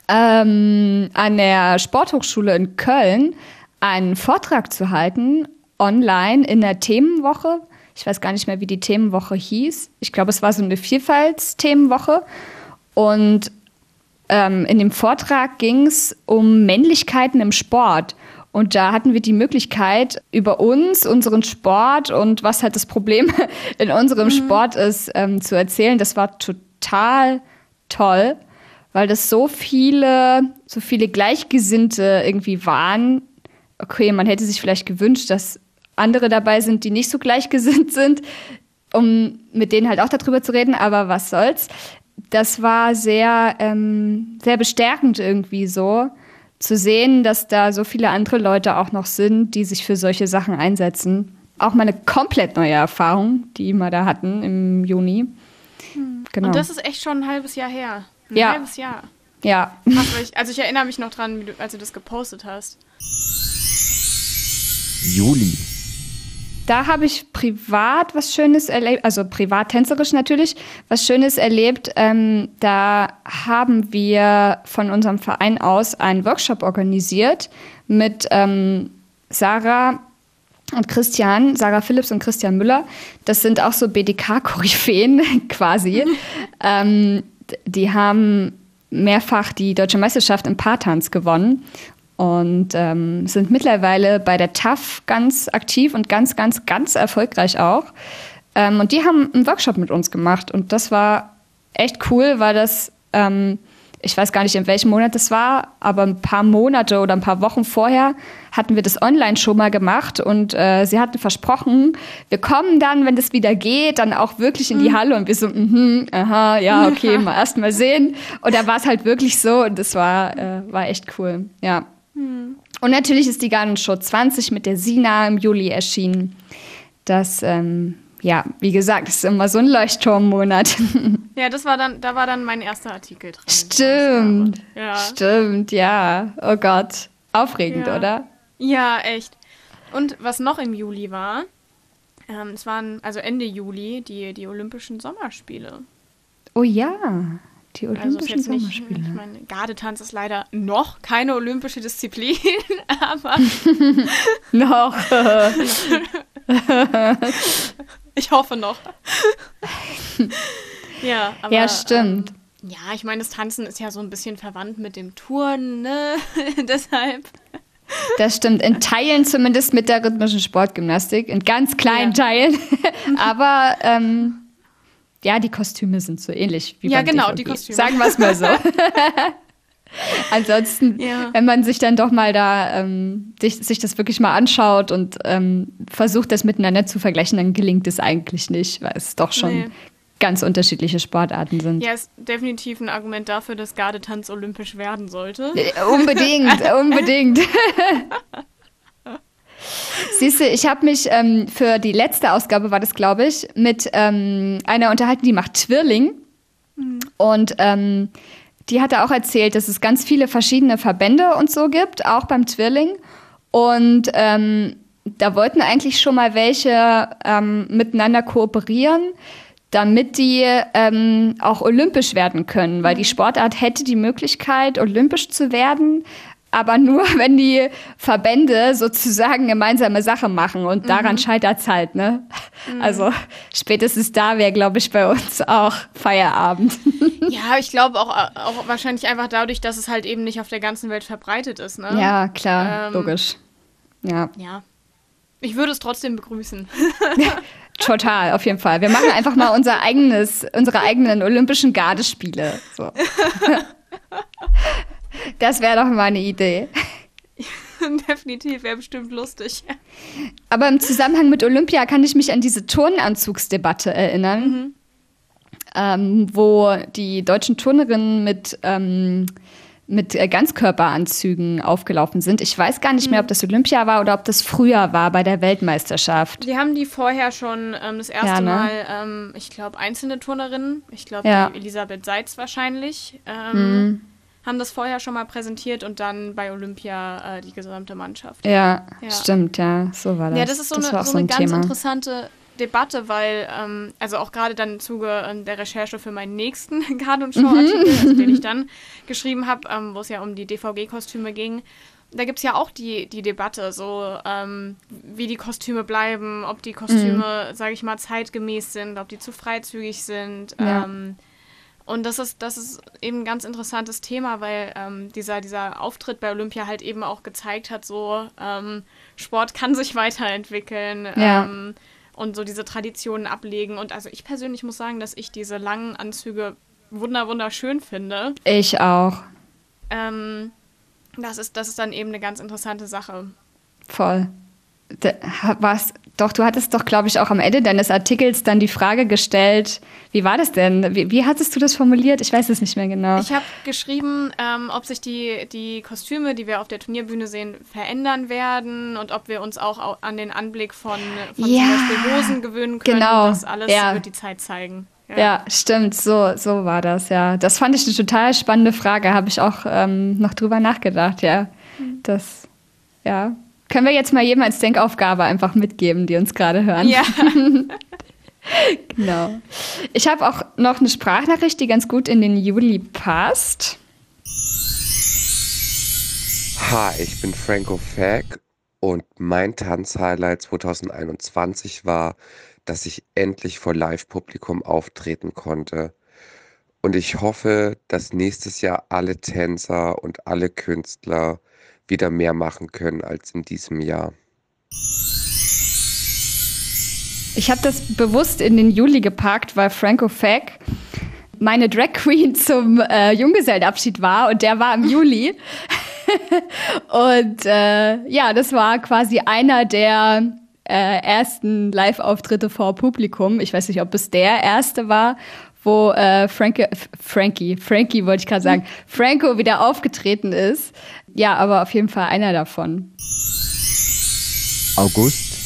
ähm, an der Sporthochschule in Köln einen Vortrag zu halten, online in der Themenwoche. Ich weiß gar nicht mehr, wie die Themenwoche hieß. Ich glaube, es war so eine Vielfaltsthemenwoche. Und ähm, in dem Vortrag ging es um Männlichkeiten im Sport. Und da hatten wir die Möglichkeit, über uns, unseren Sport und was halt das Problem [LAUGHS] in unserem Sport ist, ähm, zu erzählen. Das war total toll, weil das so viele, so viele Gleichgesinnte irgendwie waren. Okay, man hätte sich vielleicht gewünscht, dass andere dabei sind, die nicht so gleichgesinnt sind, um mit denen halt auch darüber zu reden, aber was soll's. Das war sehr, ähm, sehr bestärkend irgendwie so, zu sehen, dass da so viele andere Leute auch noch sind, die sich für solche Sachen einsetzen. Auch mal eine komplett neue Erfahrung, die wir da hatten im Juni. Genau. Und das ist echt schon ein halbes Jahr her. Ein Ja. halbes Jahr. ja. Also ich erinnere mich noch dran, wie du, als du das gepostet hast. Juli. Da habe ich privat was Schönes erlebt, also privat tänzerisch natürlich, was Schönes erlebt. Ähm, da haben wir von unserem Verein aus einen Workshop organisiert mit ähm, Sarah und Christian, Sarah Phillips und Christian Müller. Das sind auch so BDK-Koryphäen [LAUGHS] quasi. ähm, d- die haben mehrfach die deutsche Meisterschaft im Paartanz gewonnen und ähm, sind mittlerweile bei der TAF ganz aktiv und ganz, ganz, ganz erfolgreich auch. Ähm, und die haben einen Workshop mit uns gemacht und das war echt cool, weil das, ähm, ich weiß gar nicht, in welchem Monat das war, aber ein paar Monate oder ein paar Wochen vorher hatten wir das online schon mal gemacht und äh, sie hatten versprochen, wir kommen dann, wenn das wieder geht, dann auch wirklich in die Halle und wir so, mhm, aha, ja, okay, [LAUGHS] mal erst mal sehen. Und da war es halt wirklich so und das war, äh, war echt cool, ja. Und natürlich ist die Garden Show 20 mit der Sina im Juli erschienen. Das, ähm, ja, wie gesagt, ist immer so ein Leuchtturmmonat. [LAUGHS] Ja, das war dann, da war dann mein erster Artikel drin. Stimmt. Ja. Stimmt, ja. Oh Gott. Aufregend, Ja. oder? Ja, echt. Und was noch im Juli war, ähm, es waren also Ende Juli die, die Olympischen Sommerspiele. Oh ja. Die Also ist Olympischen nicht, Sommerspiele. ich meine, Gardetanz ist leider noch keine olympische Disziplin, [LAUGHS] aber [LAUGHS] Noch. [LAUGHS] ich hoffe noch. ja, aber, ja, stimmt. Ähm, ja, ich meine, das Tanzen ist ja so ein bisschen verwandt mit dem Touren, ne? Deshalb. Das stimmt. In Teilen zumindest mit der rhythmischen Sportgymnastik. In ganz kleinen Ja. Teilen. Aber ähm, ja, die Kostüme sind so ähnlich wie Ja, beim genau, DVG. die Kostüme. Sagen wir es mal so. [LAUGHS] Ansonsten, Ja. wenn man sich dann doch mal da ähm, sich, sich das wirklich mal anschaut und ähm, versucht, das miteinander zu vergleichen, dann gelingt es eigentlich nicht, weil es doch schon Nee. ganz unterschiedliche Sportarten sind. Ja, ist definitiv ein Argument dafür, dass Gardetanz olympisch werden sollte. Äh, Unbedingt, [LAUGHS] unbedingt. [LAUGHS] Siehst du, ich habe mich ähm, für die letzte Ausgabe, war das glaube ich, mit ähm, einer unterhalten, die macht Twirling. Und ähm, die hatte auch erzählt, dass es ganz viele verschiedene Verbände und so gibt, auch beim Twirling. Und ähm, da wollten eigentlich schon mal welche ähm, miteinander kooperieren, damit die ähm, auch olympisch werden können, weil die Sportart hätte die Möglichkeit, olympisch zu werden, aber nur, [LAUGHS] wenn die Verbände sozusagen gemeinsame Sache machen und daran scheitert's halt, ne? Also spätestens da wäre, glaube ich, bei uns auch Feierabend. [LAUGHS] Ja, ich glaube auch, auch wahrscheinlich einfach dadurch, dass es halt eben nicht auf der ganzen Welt verbreitet ist. Ne? ja, klar, Ähm, logisch. Ja, Ja. Ich würde es trotzdem begrüßen. [LAUGHS] total, auf jeden Fall. Wir machen einfach mal unser eigenes, unsere eigenen Olympischen Gardespiele. So. Das wäre doch mal eine Idee. [LAUGHS] Definitiv, wäre bestimmt lustig. Aber im Zusammenhang mit Olympia kann ich mich an diese Turnanzugsdebatte erinnern, ähm, wo die deutschen Turnerinnen mit, ähm, mit äh, Ganzkörperanzügen aufgelaufen sind. Ich weiß gar nicht mehr, ob das Olympia war oder ob das früher war bei der Weltmeisterschaft. Die haben die vorher schon ähm, das erste Ja, ne? Mal, ähm, ich glaube, einzelne Turnerinnen, ich glaube, Ja. Mhm. Elisabeth Seitz wahrscheinlich, ähm, haben das vorher schon mal präsentiert und dann bei Olympia äh, die gesamte Mannschaft. Ja, Ja. stimmt, ja, so war das. Ja, das ist so war eine, so eine ganz Thema. interessante Debatte, weil, ähm, also auch gerade dann im Zuge ähm, der Recherche für meinen nächsten [LAUGHS] Garde- und Show-Artikel, Mhm. [LAUGHS] also den ich dann geschrieben habe, ähm, wo es ja um die DVG-Kostüme ging, da gibt es ja auch die, die Debatte, so ähm, wie die Kostüme bleiben, ob die Kostüme, sage ich mal, zeitgemäß sind, ob die zu freizügig sind. Ja. Und das ist, das ist eben ein ganz interessantes Thema, weil ähm, dieser, dieser Auftritt bei Olympia halt eben auch gezeigt hat, so ähm, Sport kann sich weiterentwickeln Ja. ähm, und so diese Traditionen ablegen. Und also ich persönlich muss sagen, dass ich diese langen Anzüge wunder wunderschön finde. Ich auch, Ähm, das, ist, das ist dann eben eine ganz interessante Sache. voll. Was, doch, du hattest doch, glaube ich, auch am Ende deines Artikels dann die Frage gestellt, wie war das denn? Wie, wie hattest du das formuliert? Ich weiß es nicht mehr genau. Ich habe geschrieben, ähm, ob sich die, die Kostüme, die wir auf der Turnierbühne sehen, verändern werden und ob wir uns auch au- an den Anblick von, von Ja, zum Beispiel Hosen gewöhnen können. genau, Das alles ja. wird die Zeit zeigen. Ja, stimmt, so, so war das, ja. Das fand ich eine total spannende Frage, habe ich auch ähm, noch drüber nachgedacht, ja. Das, ja. Können wir jetzt mal jedem als Denkaufgabe einfach mitgeben, die uns gerade hören? Ja. [LAUGHS] Genau. Ich habe auch noch eine Sprachnachricht, die ganz gut in den Juli passt. Hi, ich bin Franco Fag und mein Tanzhighlight 2021 war, dass ich endlich vor Live-Publikum auftreten konnte. Und ich hoffe, dass nächstes Jahr alle Tänzer und alle Künstler wieder mehr machen können als in diesem Jahr. Ich habe das bewusst in den Juli geparkt, weil Franco Fack meine Drag Queen [LAUGHS] zum äh, Junggesellenabschied war und der war im [LAUGHS] Juli. und äh, ja, das war quasi einer der äh, ersten Live-Auftritte vor Publikum. Ich weiß nicht, ob es der erste war, wo äh, Frankie, Frankie, Frankie wollte ich gerade sagen, [LAUGHS] Franco wieder aufgetreten ist. Ja, aber auf jeden Fall einer davon. August.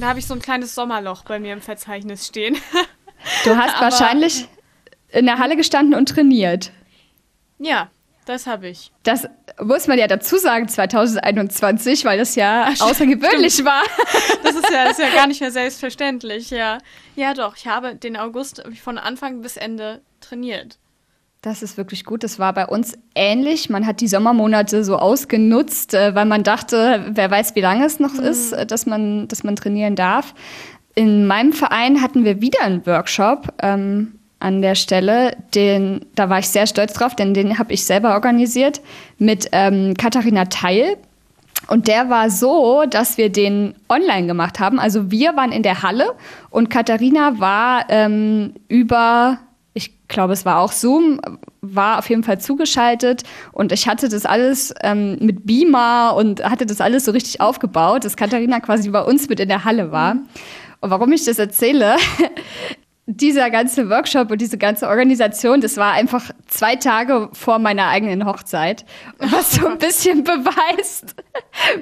Da habe ich so ein kleines Sommerloch bei mir im Verzeichnis stehen. Du hast [LAUGHS] Aber- wahrscheinlich in der Halle gestanden und trainiert. ja, das habe ich. Das muss man ja dazu sagen, 2021, weil das ja außergewöhnlich war. Das ist ja, das ist ja gar nicht mehr [LAUGHS] selbstverständlich, ja. Ja, doch, ich habe den August von Anfang bis Ende trainiert. Das ist wirklich gut. Das war bei uns ähnlich. Man hat die Sommermonate so ausgenutzt, äh, weil man dachte, wer weiß, wie lange es noch ist, äh, dass man, dass man trainieren darf. In meinem Verein hatten wir wieder einen Workshop ähm, an der Stelle. Den, da war ich sehr stolz drauf, denn den habe ich selber organisiert mit ähm, Katharina Teil. Und der war so, dass wir den online gemacht haben. Also wir waren in der Halle und Katharina war ähm, über, ich glaube, es war auch Zoom, war auf jeden Fall zugeschaltet und ich hatte das alles ähm, mit Beamer und hatte das alles so richtig aufgebaut, dass Katharina quasi bei uns mit in der Halle war. Und warum ich das erzähle, [LAUGHS] dieser ganze Workshop und diese ganze Organisation, das war einfach zwei Tage vor meiner eigenen Hochzeit. Was so ein bisschen [LAUGHS] beweist,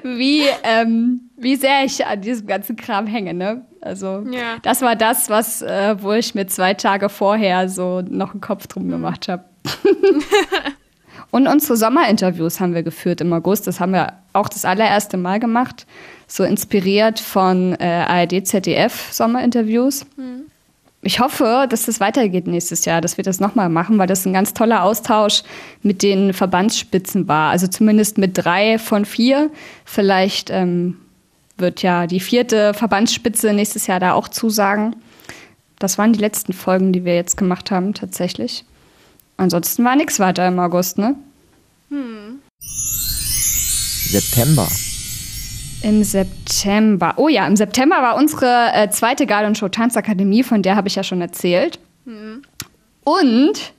wie, ähm, wie sehr ich an diesem ganzen Kram hänge, ne? Also, Ja. das war das, was, äh, wo ich mir zwei Tage vorher so noch einen Kopf drum gemacht habe. [LAUGHS] und unsere Sommerinterviews haben wir geführt im August. Das haben wir auch das allererste Mal gemacht. So inspiriert von äh, ARD, ZDF Sommerinterviews. Ich hoffe, dass das weitergeht nächstes Jahr, dass wir das nochmal machen, weil das ein ganz toller Austausch mit den Verbandsspitzen war. Also zumindest mit drei von vier. Vielleicht ähm, wird ja die vierte Verbandsspitze nächstes Jahr da auch zusagen. Das waren die letzten Folgen, die wir jetzt gemacht haben, tatsächlich. Ansonsten war nichts weiter im August, ne? September. Im September. Oh ja, im September war unsere äh, zweite Garden Show Tanzakademie, von der habe ich ja schon erzählt. Und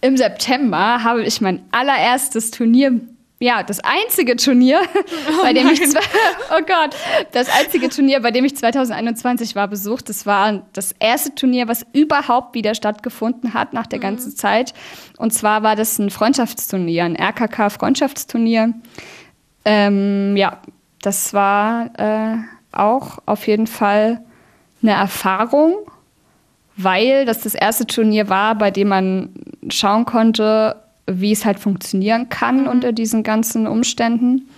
im September habe ich mein allererstes Turnier, ja, das einzige Turnier, [LAUGHS] bei dem ich, zwei, [LAUGHS] oh Gott, das einzige Turnier, bei dem ich 2021 war, besucht. Das war das erste Turnier, was überhaupt wieder stattgefunden hat nach der ganzen Zeit. Und zwar war das ein Freundschaftsturnier, ein RKK-Freundschaftsturnier. Ähm, ja, das war äh, auch auf jeden Fall eine Erfahrung, weil das das erste Turnier war, bei dem man schauen konnte, wie es halt funktionieren kann unter diesen ganzen Umständen.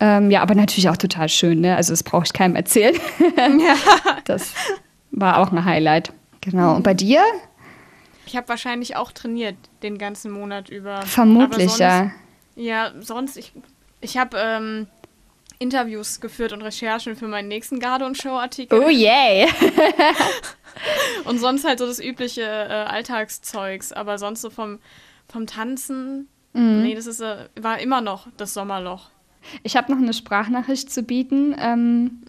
Ähm, ja, aber natürlich auch total schön, ne? Also das brauche ich keinem erzählen. [LAUGHS] Das war auch ein Highlight. Genau. Und bei dir? Ich habe wahrscheinlich auch trainiert den ganzen Monat über. Vermutlich, sonst, ja. Ja, sonst, ich, ich habe ähm, Interviews geführt und Recherchen für meinen nächsten Garde- und Show-Artikel. Oh yay! [LAUGHS] Und sonst halt so das übliche äh, Alltagszeugs. Aber sonst so vom, vom Tanzen, Mhm. nee, das ist, äh, war immer noch das Sommerloch. Ich habe noch eine Sprachnachricht zu bieten ähm,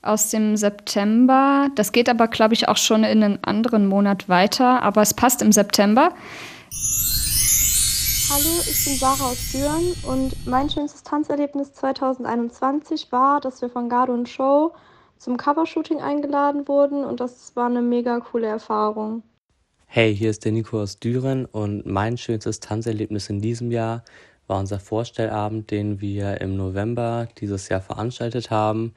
aus dem September. Das geht aber, glaube ich, auch schon in einen anderen Monat weiter, aber es passt im September. Hallo, ich bin Sarah aus Düren und mein schönstes Tanzerlebnis 2021 war, dass wir von Gardo und Show zum Covershooting eingeladen wurden und das war eine mega coole Erfahrung. Hey, hier ist der Nico aus Düren und mein schönstes Tanzerlebnis in diesem Jahr war unser Vorstellabend, den wir im November dieses Jahr veranstaltet haben.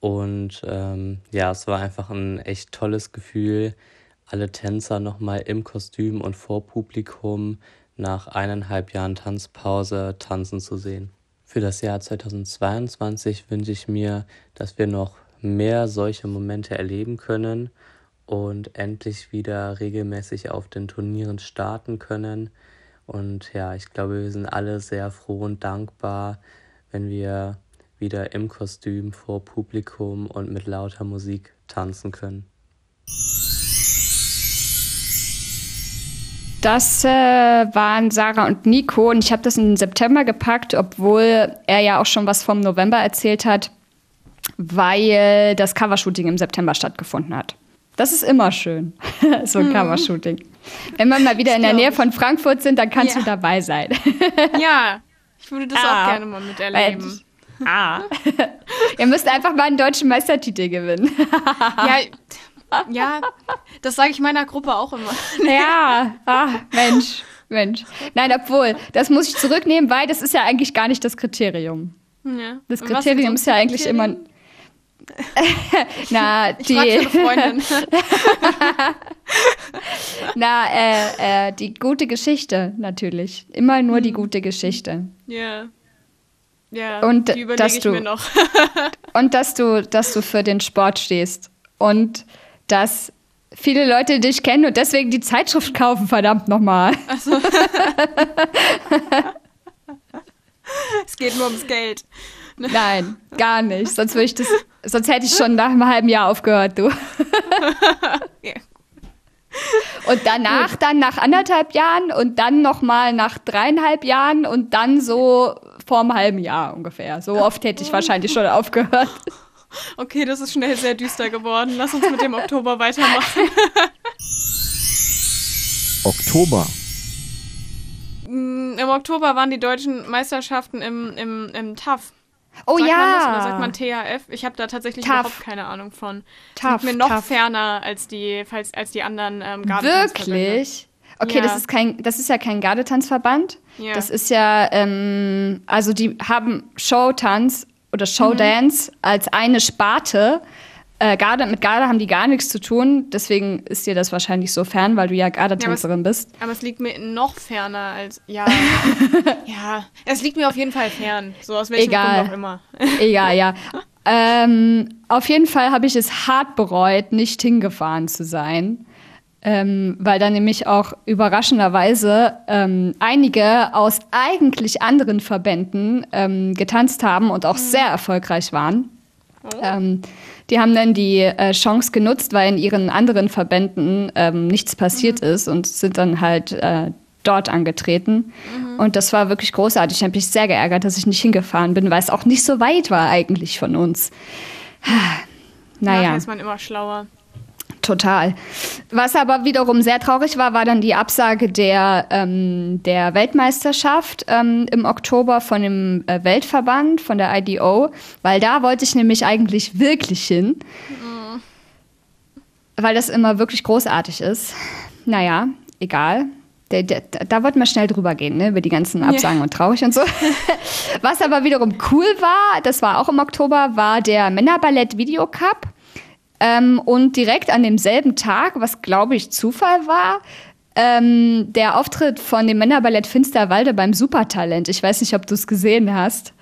Und ähm, ja, es war einfach ein echt tolles Gefühl, alle Tänzer nochmal im Kostüm und vor Publikum nach eineinhalb Jahren Tanzpause tanzen zu sehen. Für das Jahr 2022 wünsche ich mir, dass wir noch mehr solche Momente erleben können und endlich wieder regelmäßig auf den Turnieren starten können. Und ja, ich glaube, wir sind alle sehr froh und dankbar, wenn wir wieder im Kostüm vor Publikum und mit lauter Musik tanzen können. Das äh, waren Sarah und Nico und ich habe das in den September gepackt, obwohl er ja auch schon was vom November erzählt hat, weil das Covershooting im September stattgefunden hat. Das ist immer schön, [LAUGHS] so ein Covershooting. Wenn wir mal wieder in der Nähe von Frankfurt sind, dann kannst Ja. du dabei sein. [LAUGHS] Ja, ich würde das Ah. auch gerne mal miterleben. ah. [LAUGHS] Ihr müsst einfach mal einen deutschen Meistertitel gewinnen. Ja, ja, das sage ich meiner Gruppe auch immer. [LAUGHS] Ja, ah, Mensch, Mensch. Nein, obwohl, das muss ich zurücknehmen, weil das ist ja eigentlich gar nicht das Kriterium. Ja. Das Kriterium ist ja eigentlich immer. [LAUGHS] Na, Ich die, Freundin. [LAUGHS] na äh, äh, die gute Geschichte natürlich. Immer nur die gute Geschichte. Ja. Ja, Und, die dass ich du- mir noch. Und dass du, dass du für den Sport stehst. Und dass viele Leute dich kennen und deswegen die Zeitschrift kaufen, verdammt nochmal. es geht nur ums Geld. Nein, gar nicht. Sonst würde ich das, sonst hätte ich schon nach einem halben Jahr aufgehört, du. [LAUGHS] Ja. Und danach dann nach anderthalb Jahren und dann nochmal nach dreieinhalb Jahren und dann so vor einem halben Jahr ungefähr. So oft hätte ich wahrscheinlich schon aufgehört. Okay, das ist schnell sehr düster geworden. Lass uns mit dem Oktober weitermachen. Oktober. Mm, Im Oktober waren die deutschen Meisterschaften im, im, im TAF. Oh sagt ja. Man das, oder sagt man TAF? Ich habe da tatsächlich TAF. überhaupt keine Ahnung von. TAF, Liegt mir noch TAF. ferner als die, falls, als die anderen ähm. Wirklich? Okay, Ja. das ist kein, das ist ja kein Gardetanzverband. Ja. Das ist ja, ähm, also die haben Showtanz oder Showdance Mhm. als eine Sparte. Äh, Garde, mit Garde haben die gar nichts zu tun, deswegen ist dir das wahrscheinlich so fern, weil du ja Gardetänzerin bist. Aber es liegt mir noch ferner als. Ja. [LAUGHS] ja. Es liegt mir auf jeden Fall fern. So aus welchem Egal. Grund auch immer. Egal, ja. [LAUGHS] Ähm, auf jeden Fall habe ich es hart bereut, nicht hingefahren zu sein. Ähm, weil da nämlich auch überraschenderweise ähm, einige aus eigentlich anderen Verbänden ähm, getanzt haben und auch sehr erfolgreich waren. Ähm, die haben dann die äh, Chance genutzt, weil in ihren anderen Verbänden ähm, nichts passiert ist und sind dann halt äh, dort angetreten. Und das war wirklich großartig. Ich habe mich sehr geärgert, dass ich nicht hingefahren bin, weil es auch nicht so weit war eigentlich von uns. [SIGHS] Naja, ist man immer schlauer. Total. Was aber wiederum sehr traurig war, war dann die Absage der, ähm, der Weltmeisterschaft ähm, im Oktober von dem äh, Weltverband, von der IDO, weil da wollte ich nämlich eigentlich wirklich hin, weil das immer wirklich großartig ist. Naja, egal. Der, der, da wollten wir schnell drüber gehen, ne, über die ganzen Absagen und traurig und so. [LAUGHS] Was aber wiederum cool war, das war auch im Oktober, war der Männerballett Video Cup. Ähm, und direkt an demselben Tag, was glaube ich Zufall war, ähm, der Auftritt von dem Männerballett Finsterwalde beim Supertalent. Ich weiß nicht, ob du es gesehen hast.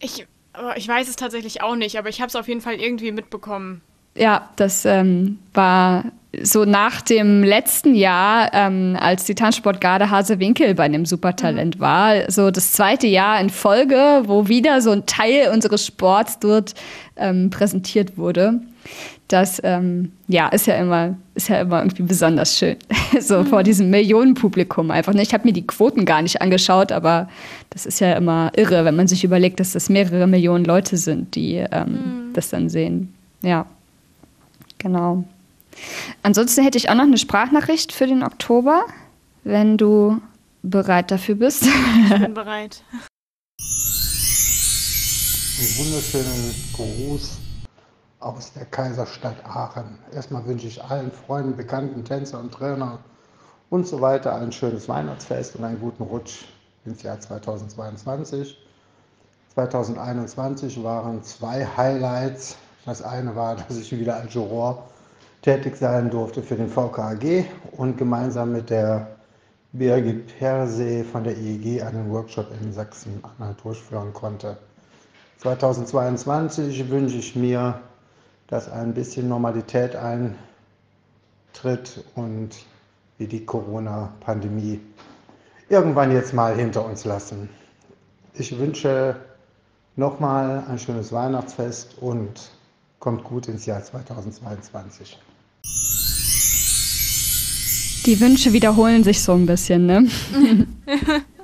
Ich, aber ich weiß es tatsächlich auch nicht, aber ich habe es auf jeden Fall irgendwie mitbekommen. Ja, das ähm, war so nach dem letzten Jahr, ähm, als die Tanzsportgarde Hasewinkel bei dem Supertalent war, so das zweite Jahr in Folge, wo wieder so ein Teil unseres Sports dort ähm, präsentiert wurde. Das ähm, ja ist ja immer ist ja immer irgendwie besonders schön, [LAUGHS] so vor diesem Millionenpublikum einfach. ne? Ich habe mir die Quoten gar nicht angeschaut, aber das ist ja immer irre, wenn man sich überlegt, dass das mehrere Millionen Leute sind, die ähm, das dann sehen. Ja. Genau. Ansonsten hätte ich auch noch eine Sprachnachricht für den Oktober, wenn du bereit dafür bist. Ich bin [LAUGHS] bereit. Einen wunderschönen Gruß aus der Kaiserstadt Aachen. Erstmal wünsche ich allen Freunden, Bekannten, Tänzer und Trainer und so weiter ein schönes Weihnachtsfest und einen guten Rutsch ins Jahr 2022. 2021 waren zwei Highlights. Das eine war, [LAUGHS] dass ich wieder als Juror tätig sein durfte für den VKAG und gemeinsam mit der Birgit Persee von der IEG einen Workshop in Sachsen-Anhalt durchführen konnte. 2022 wünsche ich mir, dass ein bisschen Normalität eintritt und wir die Corona-Pandemie irgendwann jetzt mal hinter uns lassen. Ich wünsche nochmal ein schönes Weihnachtsfest und kommt gut ins Jahr 2022. Die Wünsche wiederholen sich so ein bisschen, ne? [LAUGHS] [LAUGHS]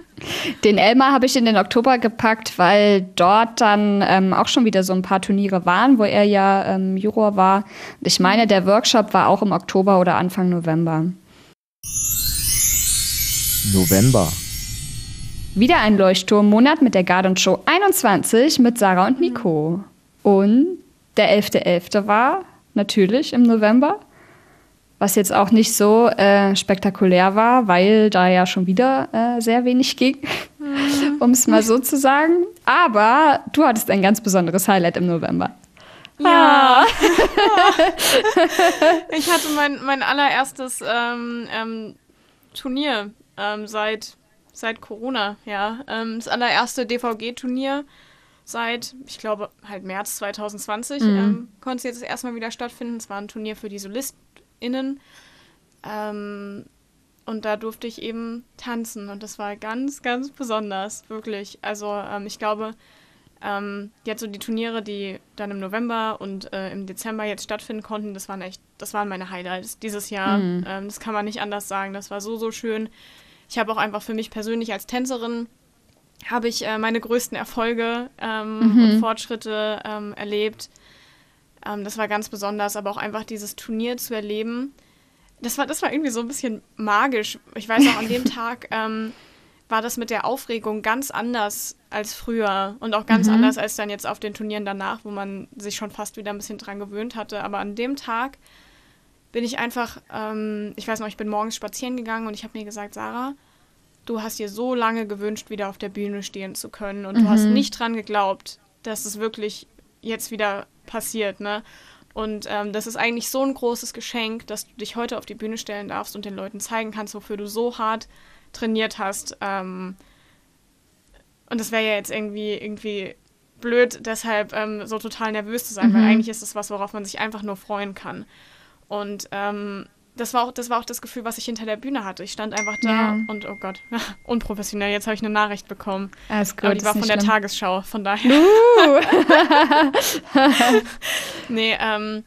Den Elmar habe ich in den Oktober gepackt, weil dort dann ähm, auch schon wieder so ein paar Turniere waren, wo er ja ähm, Juror war. Ich meine, der Workshop war auch im Oktober oder Anfang November. November. Wieder ein Leuchtturmmonat mit der Garden Show 21 mit Sarah und Nico. Und der 11.11. war natürlich im November, was jetzt auch nicht so äh, spektakulär war, weil da ja schon wieder äh, sehr wenig ging, [LAUGHS] um es mal so zu sagen. Aber du hattest ein ganz besonderes Highlight im November. Ja. [LAUGHS] ich hatte mein, mein allererstes ähm, ähm, Turnier ähm, seit, seit Corona, ja. Ähm, das allererste DVG-Turnier seit, ich glaube, halt März 2020 Mhm. ähm, konnte es jetzt erstmal wieder stattfinden. Es war ein Turnier für die SolistInnen. Ähm, und da durfte ich eben tanzen und das war ganz, ganz besonders, wirklich. Also ähm, ich glaube, ähm, jetzt so die Turniere, die dann im November und äh, im Dezember jetzt stattfinden konnten, das waren echt, das waren meine Highlights dieses Jahr. Mhm. Ähm, das kann man nicht anders sagen. Das war so, so schön. Ich habe auch einfach für mich persönlich als Tänzerin habe ich äh, meine größten Erfolge ähm, Mhm. und Fortschritte ähm, erlebt. Ähm, das war ganz besonders, aber auch einfach dieses Turnier zu erleben. das war, das war irgendwie so ein bisschen magisch. Ich weiß auch, an dem [LAUGHS] Tag ähm, war das mit der Aufregung ganz anders als früher und auch ganz mhm. anders als dann jetzt auf den Turnieren danach, wo man sich schon fast wieder ein bisschen dran gewöhnt hatte. Aber an dem Tag bin ich einfach, ähm, ich weiß noch, ich bin morgens spazieren gegangen und ich habe mir gesagt, Sarah, du hast dir so lange gewünscht, wieder auf der Bühne stehen zu können und mhm. du hast mhm. nicht dran geglaubt, dass es wirklich jetzt wieder passiert, ne? Und ähm, das ist eigentlich so ein großes Geschenk, dass du dich heute auf die Bühne stellen darfst und den Leuten zeigen kannst, wofür du so hart trainiert hast. Ähm, und das wäre ja jetzt irgendwie, irgendwie blöd, deshalb ähm, so total nervös zu sein, mhm. weil eigentlich ist es was, worauf man sich einfach nur freuen kann. Und ähm, das war auch das war auch das Gefühl, was ich hinter der Bühne hatte. Ich stand einfach da ja. und oh Gott, [LAUGHS] unprofessionell. Jetzt habe ich eine Nachricht bekommen. Alles gut, Aber die war von der schlimm. Tagesschau, von daher. Uh. [LAUGHS] nee, ähm,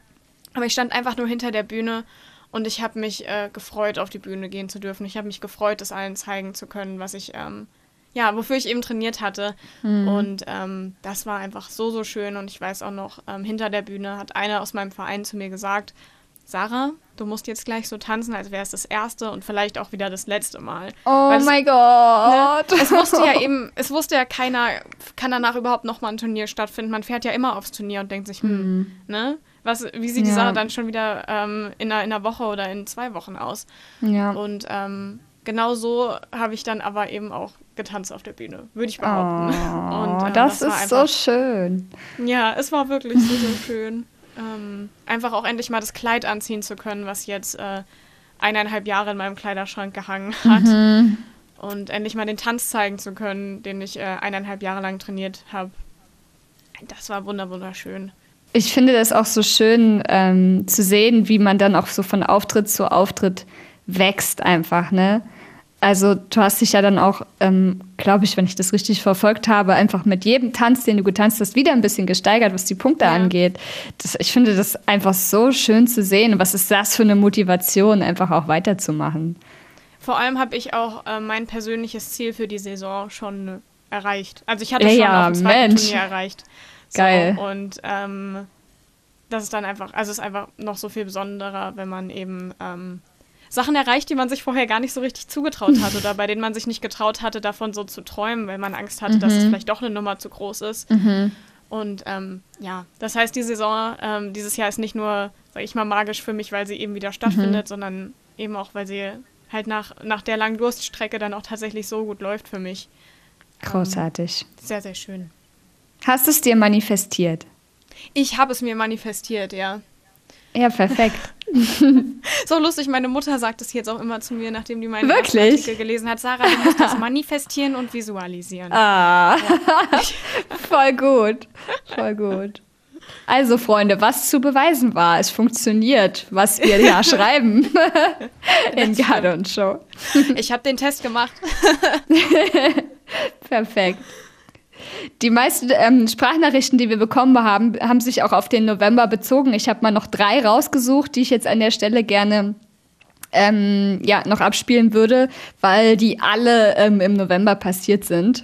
aber ich stand einfach nur hinter der Bühne und ich habe mich äh, gefreut, auf die Bühne gehen zu dürfen. Ich habe mich gefreut, das allen zeigen zu können, was ich ähm, ja, wofür ich eben trainiert hatte. Mhm. Und ähm, das war einfach so, so schön. Und ich weiß auch noch, ähm, hinter der Bühne hat einer aus meinem Verein zu mir gesagt, Sarah, du musst jetzt gleich so tanzen, als wäre es das erste und vielleicht auch wieder das letzte Mal. Oh mein Gott. Ne, es wusste ja [LAUGHS] eben, es wusste ja keiner, kann danach überhaupt nochmal ein Turnier stattfinden. Man fährt ja immer aufs Turnier und denkt sich, hm, mhm. ne? Was, wie sieht die ja. Sache dann schon wieder ähm, in, einer, in einer Woche oder in zwei Wochen aus? Ja. Und ähm, genau so habe ich dann aber eben auch getanzt auf der Bühne, würde ich behaupten. [LAUGHS] Oh, und, ähm, das, das ist einfach, so schön. Ja, es war wirklich so, so schön ähm, einfach auch endlich mal das Kleid anziehen zu können, was jetzt äh, eineinhalb Jahre in meinem Kleiderschrank gehangen hat. Mhm. Und endlich mal den Tanz zeigen zu können, den ich äh, eineinhalb Jahre lang trainiert habe. Das war wunderschön. Ich finde das auch so schön ähm, zu sehen, wie man dann auch so von Auftritt zu Auftritt wächst einfach, ne? Also du hast dich ja dann auch, ähm, glaube ich, wenn ich das richtig verfolgt habe, einfach mit jedem Tanz, den du getanzt hast, wieder ein bisschen gesteigert, was die Punkte ja. angeht. Das, ich finde das einfach so schön zu sehen. Was ist das für eine Motivation, einfach auch weiterzumachen? Vor allem habe ich auch äh, mein persönliches Ziel für die Saison schon erreicht. Also ich hatte ja, schon ja, auf dem zweiten Turnier erreicht. So, Geil. Und ähm, das ist dann einfach, also es ist einfach noch so viel besonderer, wenn man eben ähm, Sachen erreicht, die man sich vorher gar nicht so richtig zugetraut hat oder bei denen man sich nicht getraut hatte, davon so zu träumen, weil man Angst hatte, mhm. dass es mhm. vielleicht doch eine Nummer zu groß ist. Mhm. Und ähm, ja, das heißt, die Saison ähm, dieses Jahr ist nicht nur, sag ich mal, magisch für mich, weil sie eben wieder stattfindet, mhm. sondern eben auch, weil sie halt nach, nach der langen Durststrecke dann auch tatsächlich so gut läuft für mich. Großartig. Ähm, sehr, sehr schön. Hast du es dir manifestiert? Ich habe es mir manifestiert, ja. Ja, perfekt. [LAUGHS] so lustig, meine Mutter sagt es jetzt auch immer zu mir, nachdem die meinen Artikel gelesen hat. Sarah, du musst das manifestieren und visualisieren. Ah, ja. [LAUGHS] voll gut, voll gut. Also Freunde, was zu beweisen war, es funktioniert, was wir ja [LAUGHS] schreiben in Garden Show. Ich habe den Test gemacht. Perfekt. Die meisten ähm, Sprachnachrichten, die wir bekommen haben, haben sich auch auf den November bezogen. Ich habe mal noch drei rausgesucht, die ich jetzt an der Stelle gerne ähm, ja, noch abspielen würde, weil die alle ähm, im November passiert sind.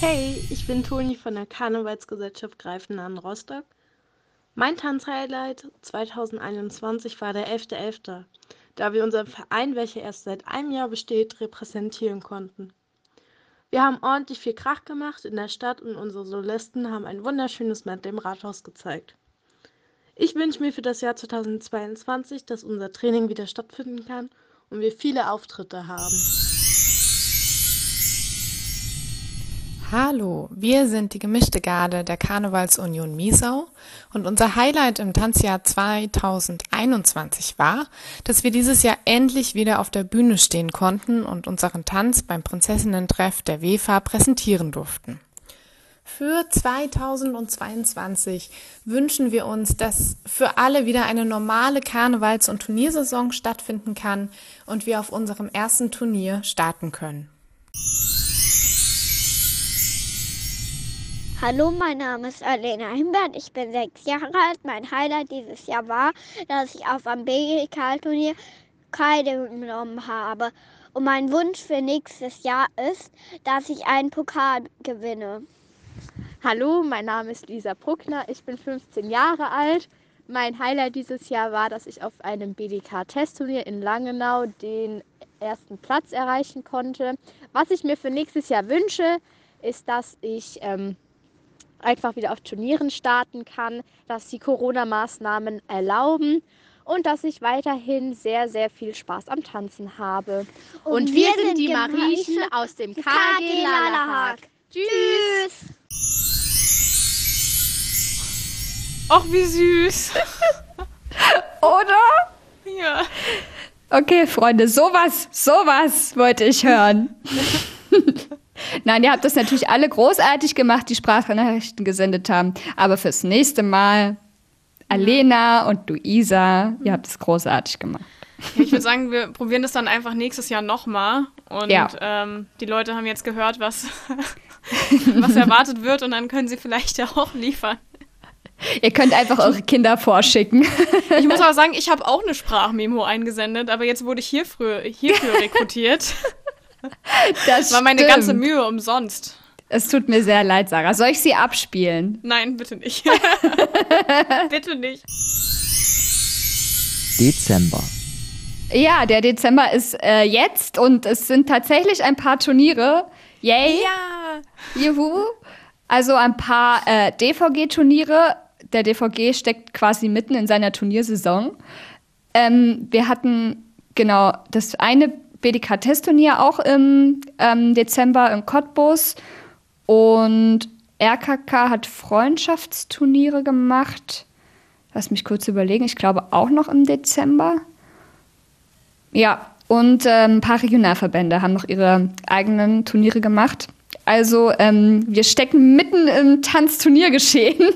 Hey, ich bin Toni von der Karnevalsgesellschaft Greifenhagen Rostock. Mein Tanzhighlight 2021 war der 11.11., .11., da wir unseren Verein, welcher erst seit einem Jahr besteht, repräsentieren konnten. Wir haben ordentlich viel Krach gemacht in der Stadt und unsere Solisten haben ein wunderschönes Medley im Rathaus gezeigt. Ich wünsche mir für das Jahr 2022, dass unser Training wieder stattfinden kann und wir viele Auftritte haben. Hallo, wir sind die gemischte Garde der Karnevalsunion Miesau und unser Highlight im Tanzjahr 2021 war, dass wir dieses Jahr endlich wieder auf der Bühne stehen konnten und unseren Tanz beim Prinzessinnen-Treff der WEFA präsentieren durften. Für 2022 wünschen wir uns, dass für alle wieder eine normale Karnevals- und Turniersaison stattfinden kann und wir auf unserem ersten Turnier starten können. Hallo, mein Name ist Alena Himbert, ich bin sechs Jahre alt. Mein Highlight dieses Jahr war, dass ich auf einem BGK-Turnier teilgenommen habe. Und mein Wunsch für nächstes Jahr ist, dass ich einen Pokal gewinne. Hallo, mein Name ist Lisa Bruckner, ich bin 15 Jahre alt. mein Highlight dieses Jahr war, dass ich auf einem BDK-Testturnier in Langenau den ersten Platz erreichen konnte. Was ich mir für nächstes Jahr wünsche, ist, dass ich ähm, einfach wieder auf Turnieren starten kann, dass die Corona-Maßnahmen erlauben und dass ich weiterhin sehr, sehr viel Spaß am Tanzen habe. Und, und wir, wir sind die Mariechen aus dem KG Lalahag. Tschüss! Ach, wie süß. [LAUGHS] Oder? Ja. Okay, Freunde, sowas, sowas wollte ich hören. [LAUGHS] Nein, ihr habt das natürlich alle großartig gemacht, die Sprachnachrichten gesendet haben. Aber fürs nächste Mal, Alena und Luisa, ihr habt es großartig gemacht. Ja, ich würde sagen, wir probieren das dann einfach nächstes Jahr nochmal. Und Ja. ähm, die Leute haben jetzt gehört, was, [LAUGHS] was erwartet wird. Und dann können sie vielleicht ja auch liefern. Ihr könnt einfach eure Kinder vorschicken. Ich muss aber sagen, ich habe auch eine Sprachmemo eingesendet, aber jetzt wurde ich hierfür, hierfür rekrutiert. [LAUGHS] Das war meine stimmt. ganze Mühe umsonst. Es tut mir sehr leid, Sarah. Soll ich sie abspielen? Nein, bitte nicht. [LAUGHS] bitte nicht. Dezember. Ja, der Dezember ist äh, jetzt und es sind tatsächlich ein paar Turniere. Yay! Ja! Juhu! Also ein paar äh, DVG-Turniere. Der DVG steckt quasi mitten in seiner Turniersaison. Ähm, wir hatten genau das eine BDK-Testturnier auch im ähm, Dezember in Cottbus und RKK hat Freundschaftsturniere gemacht. Lass mich kurz überlegen. Ich glaube auch noch im Dezember. Ja, und ähm, ein paar Regionalverbände haben noch ihre eigenen Turniere gemacht. Also ähm, wir stecken mitten im Tanzturniergeschehen.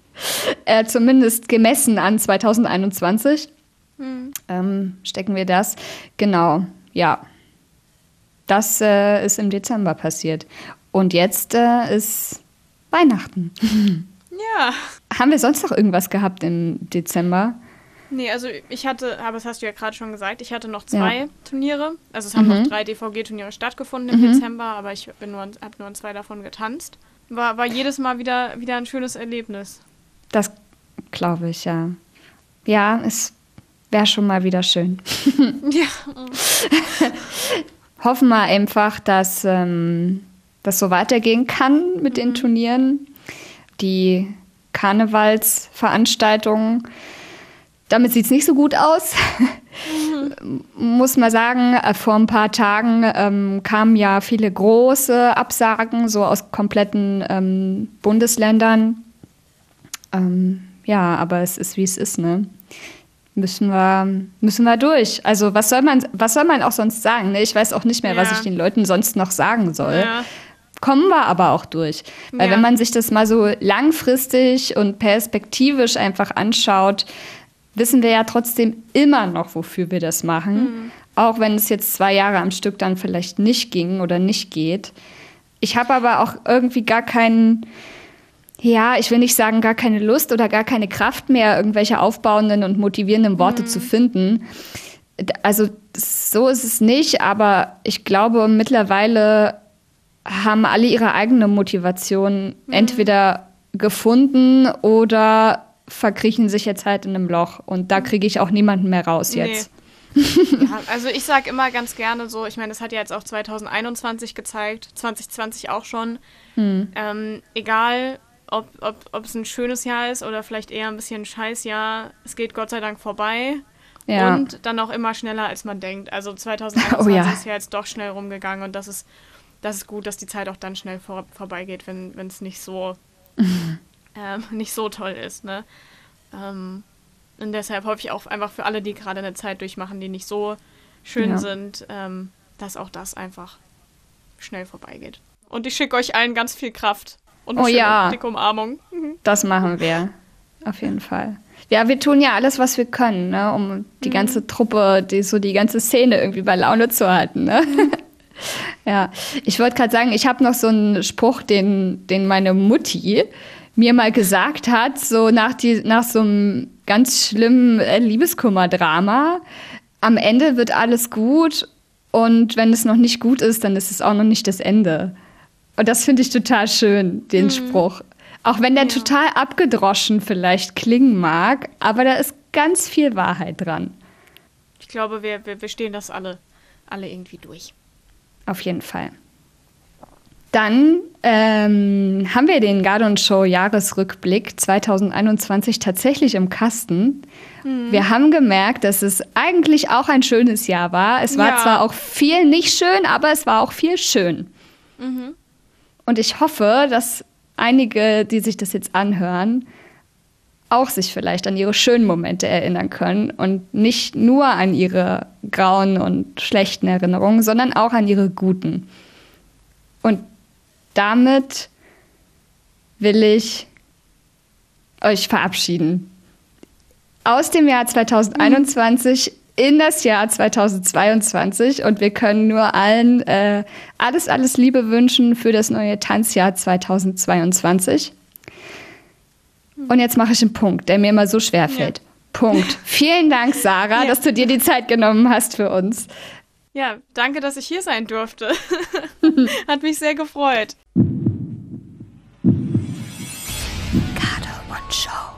[LAUGHS] äh, zumindest gemessen an 2021 ähm, stecken wir das. Genau, ja. Das äh, ist im Dezember passiert. Und jetzt äh, ist Weihnachten. [LAUGHS] Ja. Haben wir sonst noch irgendwas gehabt im Dezember? Nee, also ich hatte, aber das hast du ja gerade schon gesagt, ich hatte noch zwei Ja. Turniere. Also es haben Mhm. noch drei DVG-Turniere stattgefunden im Mhm. Dezember, aber ich bin nur, habe nur an zwei davon getanzt. War, war jedes Mal wieder, wieder ein schönes Erlebnis. Das glaube ich, ja. Ja, es wäre schon mal wieder schön. [LAUGHS] Ja. [LAUGHS] Hoffen wir einfach, dass ähm, das so weitergehen kann mit den Turnieren. Die Karnevalsveranstaltungen, damit sieht es nicht so gut aus. [LAUGHS] Muss man sagen, äh, vor ein paar Tagen ähm, kamen ja viele große Absagen, so aus kompletten ähm, Bundesländern. Ähm, ja, aber es ist, wie es ist, ne? Müssen wir, müssen wir durch. Also, was soll man, was soll man auch sonst sagen? Ne? Ich weiß auch nicht mehr, was Ja. ich den Leuten sonst noch sagen soll. Ja. Kommen wir aber auch durch. Weil Ja. wenn man sich das mal so langfristig und perspektivisch einfach anschaut, wissen wir ja trotzdem immer noch, wofür wir das machen. Mhm. Auch wenn es jetzt zwei Jahre am Stück dann vielleicht nicht ging oder nicht geht. Ich habe aber auch irgendwie gar keinen, ja, ich will nicht sagen, gar keine Lust oder gar keine Kraft mehr, irgendwelche aufbauenden und motivierenden Worte zu finden. Also so ist es nicht, aber ich glaube, mittlerweile haben alle ihre eigene Motivation entweder gefunden oder verkriechen sich jetzt halt in einem Loch. Und da kriege ich auch niemanden mehr raus jetzt. Ja, [LAUGHS] also ich sage immer ganz gerne so, ich meine, das hat ja jetzt auch 2021 gezeigt, 2020 auch schon. Hm. Ähm, egal, ob, ob, ob es ein schönes Jahr ist oder vielleicht eher ein bisschen ein Scheißjahr, es geht Gott sei Dank vorbei. Ja. Und dann auch immer schneller, als man denkt. Also 2021 [LAUGHS] Oh ja. ist ja jetzt doch schnell rumgegangen und das ist, das ist gut, dass die Zeit auch dann schnell vor, vorbeigeht, wenn es nicht so [LAUGHS] ähm, nicht so toll ist. Ne? Ähm, und deshalb hoffe ich auch einfach für alle, die gerade eine Zeit durchmachen, die nicht so schön Ja. sind, ähm, dass auch das einfach schnell vorbeigeht. Und ich schicke euch allen ganz viel Kraft und eine Oh ja. dicke Umarmung. Mhm. Das machen wir. Auf jeden Fall. Ja, wir tun ja alles, was wir können, ne, um die ganze Truppe, die, so die ganze Szene irgendwie bei Laune zu halten. Ne? [LAUGHS] ja, ich wollte gerade sagen, ich habe noch so einen Spruch, den, den meine Mutti mir mal gesagt hat, so nach, die, nach so einem ganz schlimmen äh, Liebeskummer-Drama. Am Ende wird alles gut und wenn es noch nicht gut ist, dann ist es auch noch nicht das Ende. Und das finde ich total schön, den Spruch. Auch wenn der total abgedroschen vielleicht klingen mag, aber da ist ganz viel Wahrheit dran. Ich glaube, wir, wir, wir stehen das alle, alle irgendwie durch. Auf jeden Fall. Dann ähm, haben wir den Gardon Show Jahresrückblick 2021 tatsächlich im Kasten. Mhm. Wir haben gemerkt, dass es eigentlich auch ein schönes Jahr war. Es war ja. zwar auch viel nicht schön, aber es war auch viel schön. Mhm. Und ich hoffe, dass einige, die sich das jetzt anhören, auch sich vielleicht an ihre schönen Momente erinnern können und nicht nur an ihre grauen und schlechten Erinnerungen, sondern auch an ihre guten. Und damit will ich euch verabschieden. Aus dem Jahr 2021 in das Jahr 2022 und wir können nur allen äh, alles, alles Liebe wünschen für das neue Tanzjahr 2022. Und jetzt mache ich einen Punkt, der mir immer so schwer fällt. Ja. Punkt. Vielen Dank, Sarah, ja. dass du dir die Zeit genommen hast für uns. Ja, danke, dass ich hier sein durfte. [LAUGHS] Hat mich sehr gefreut. Cardo One Show.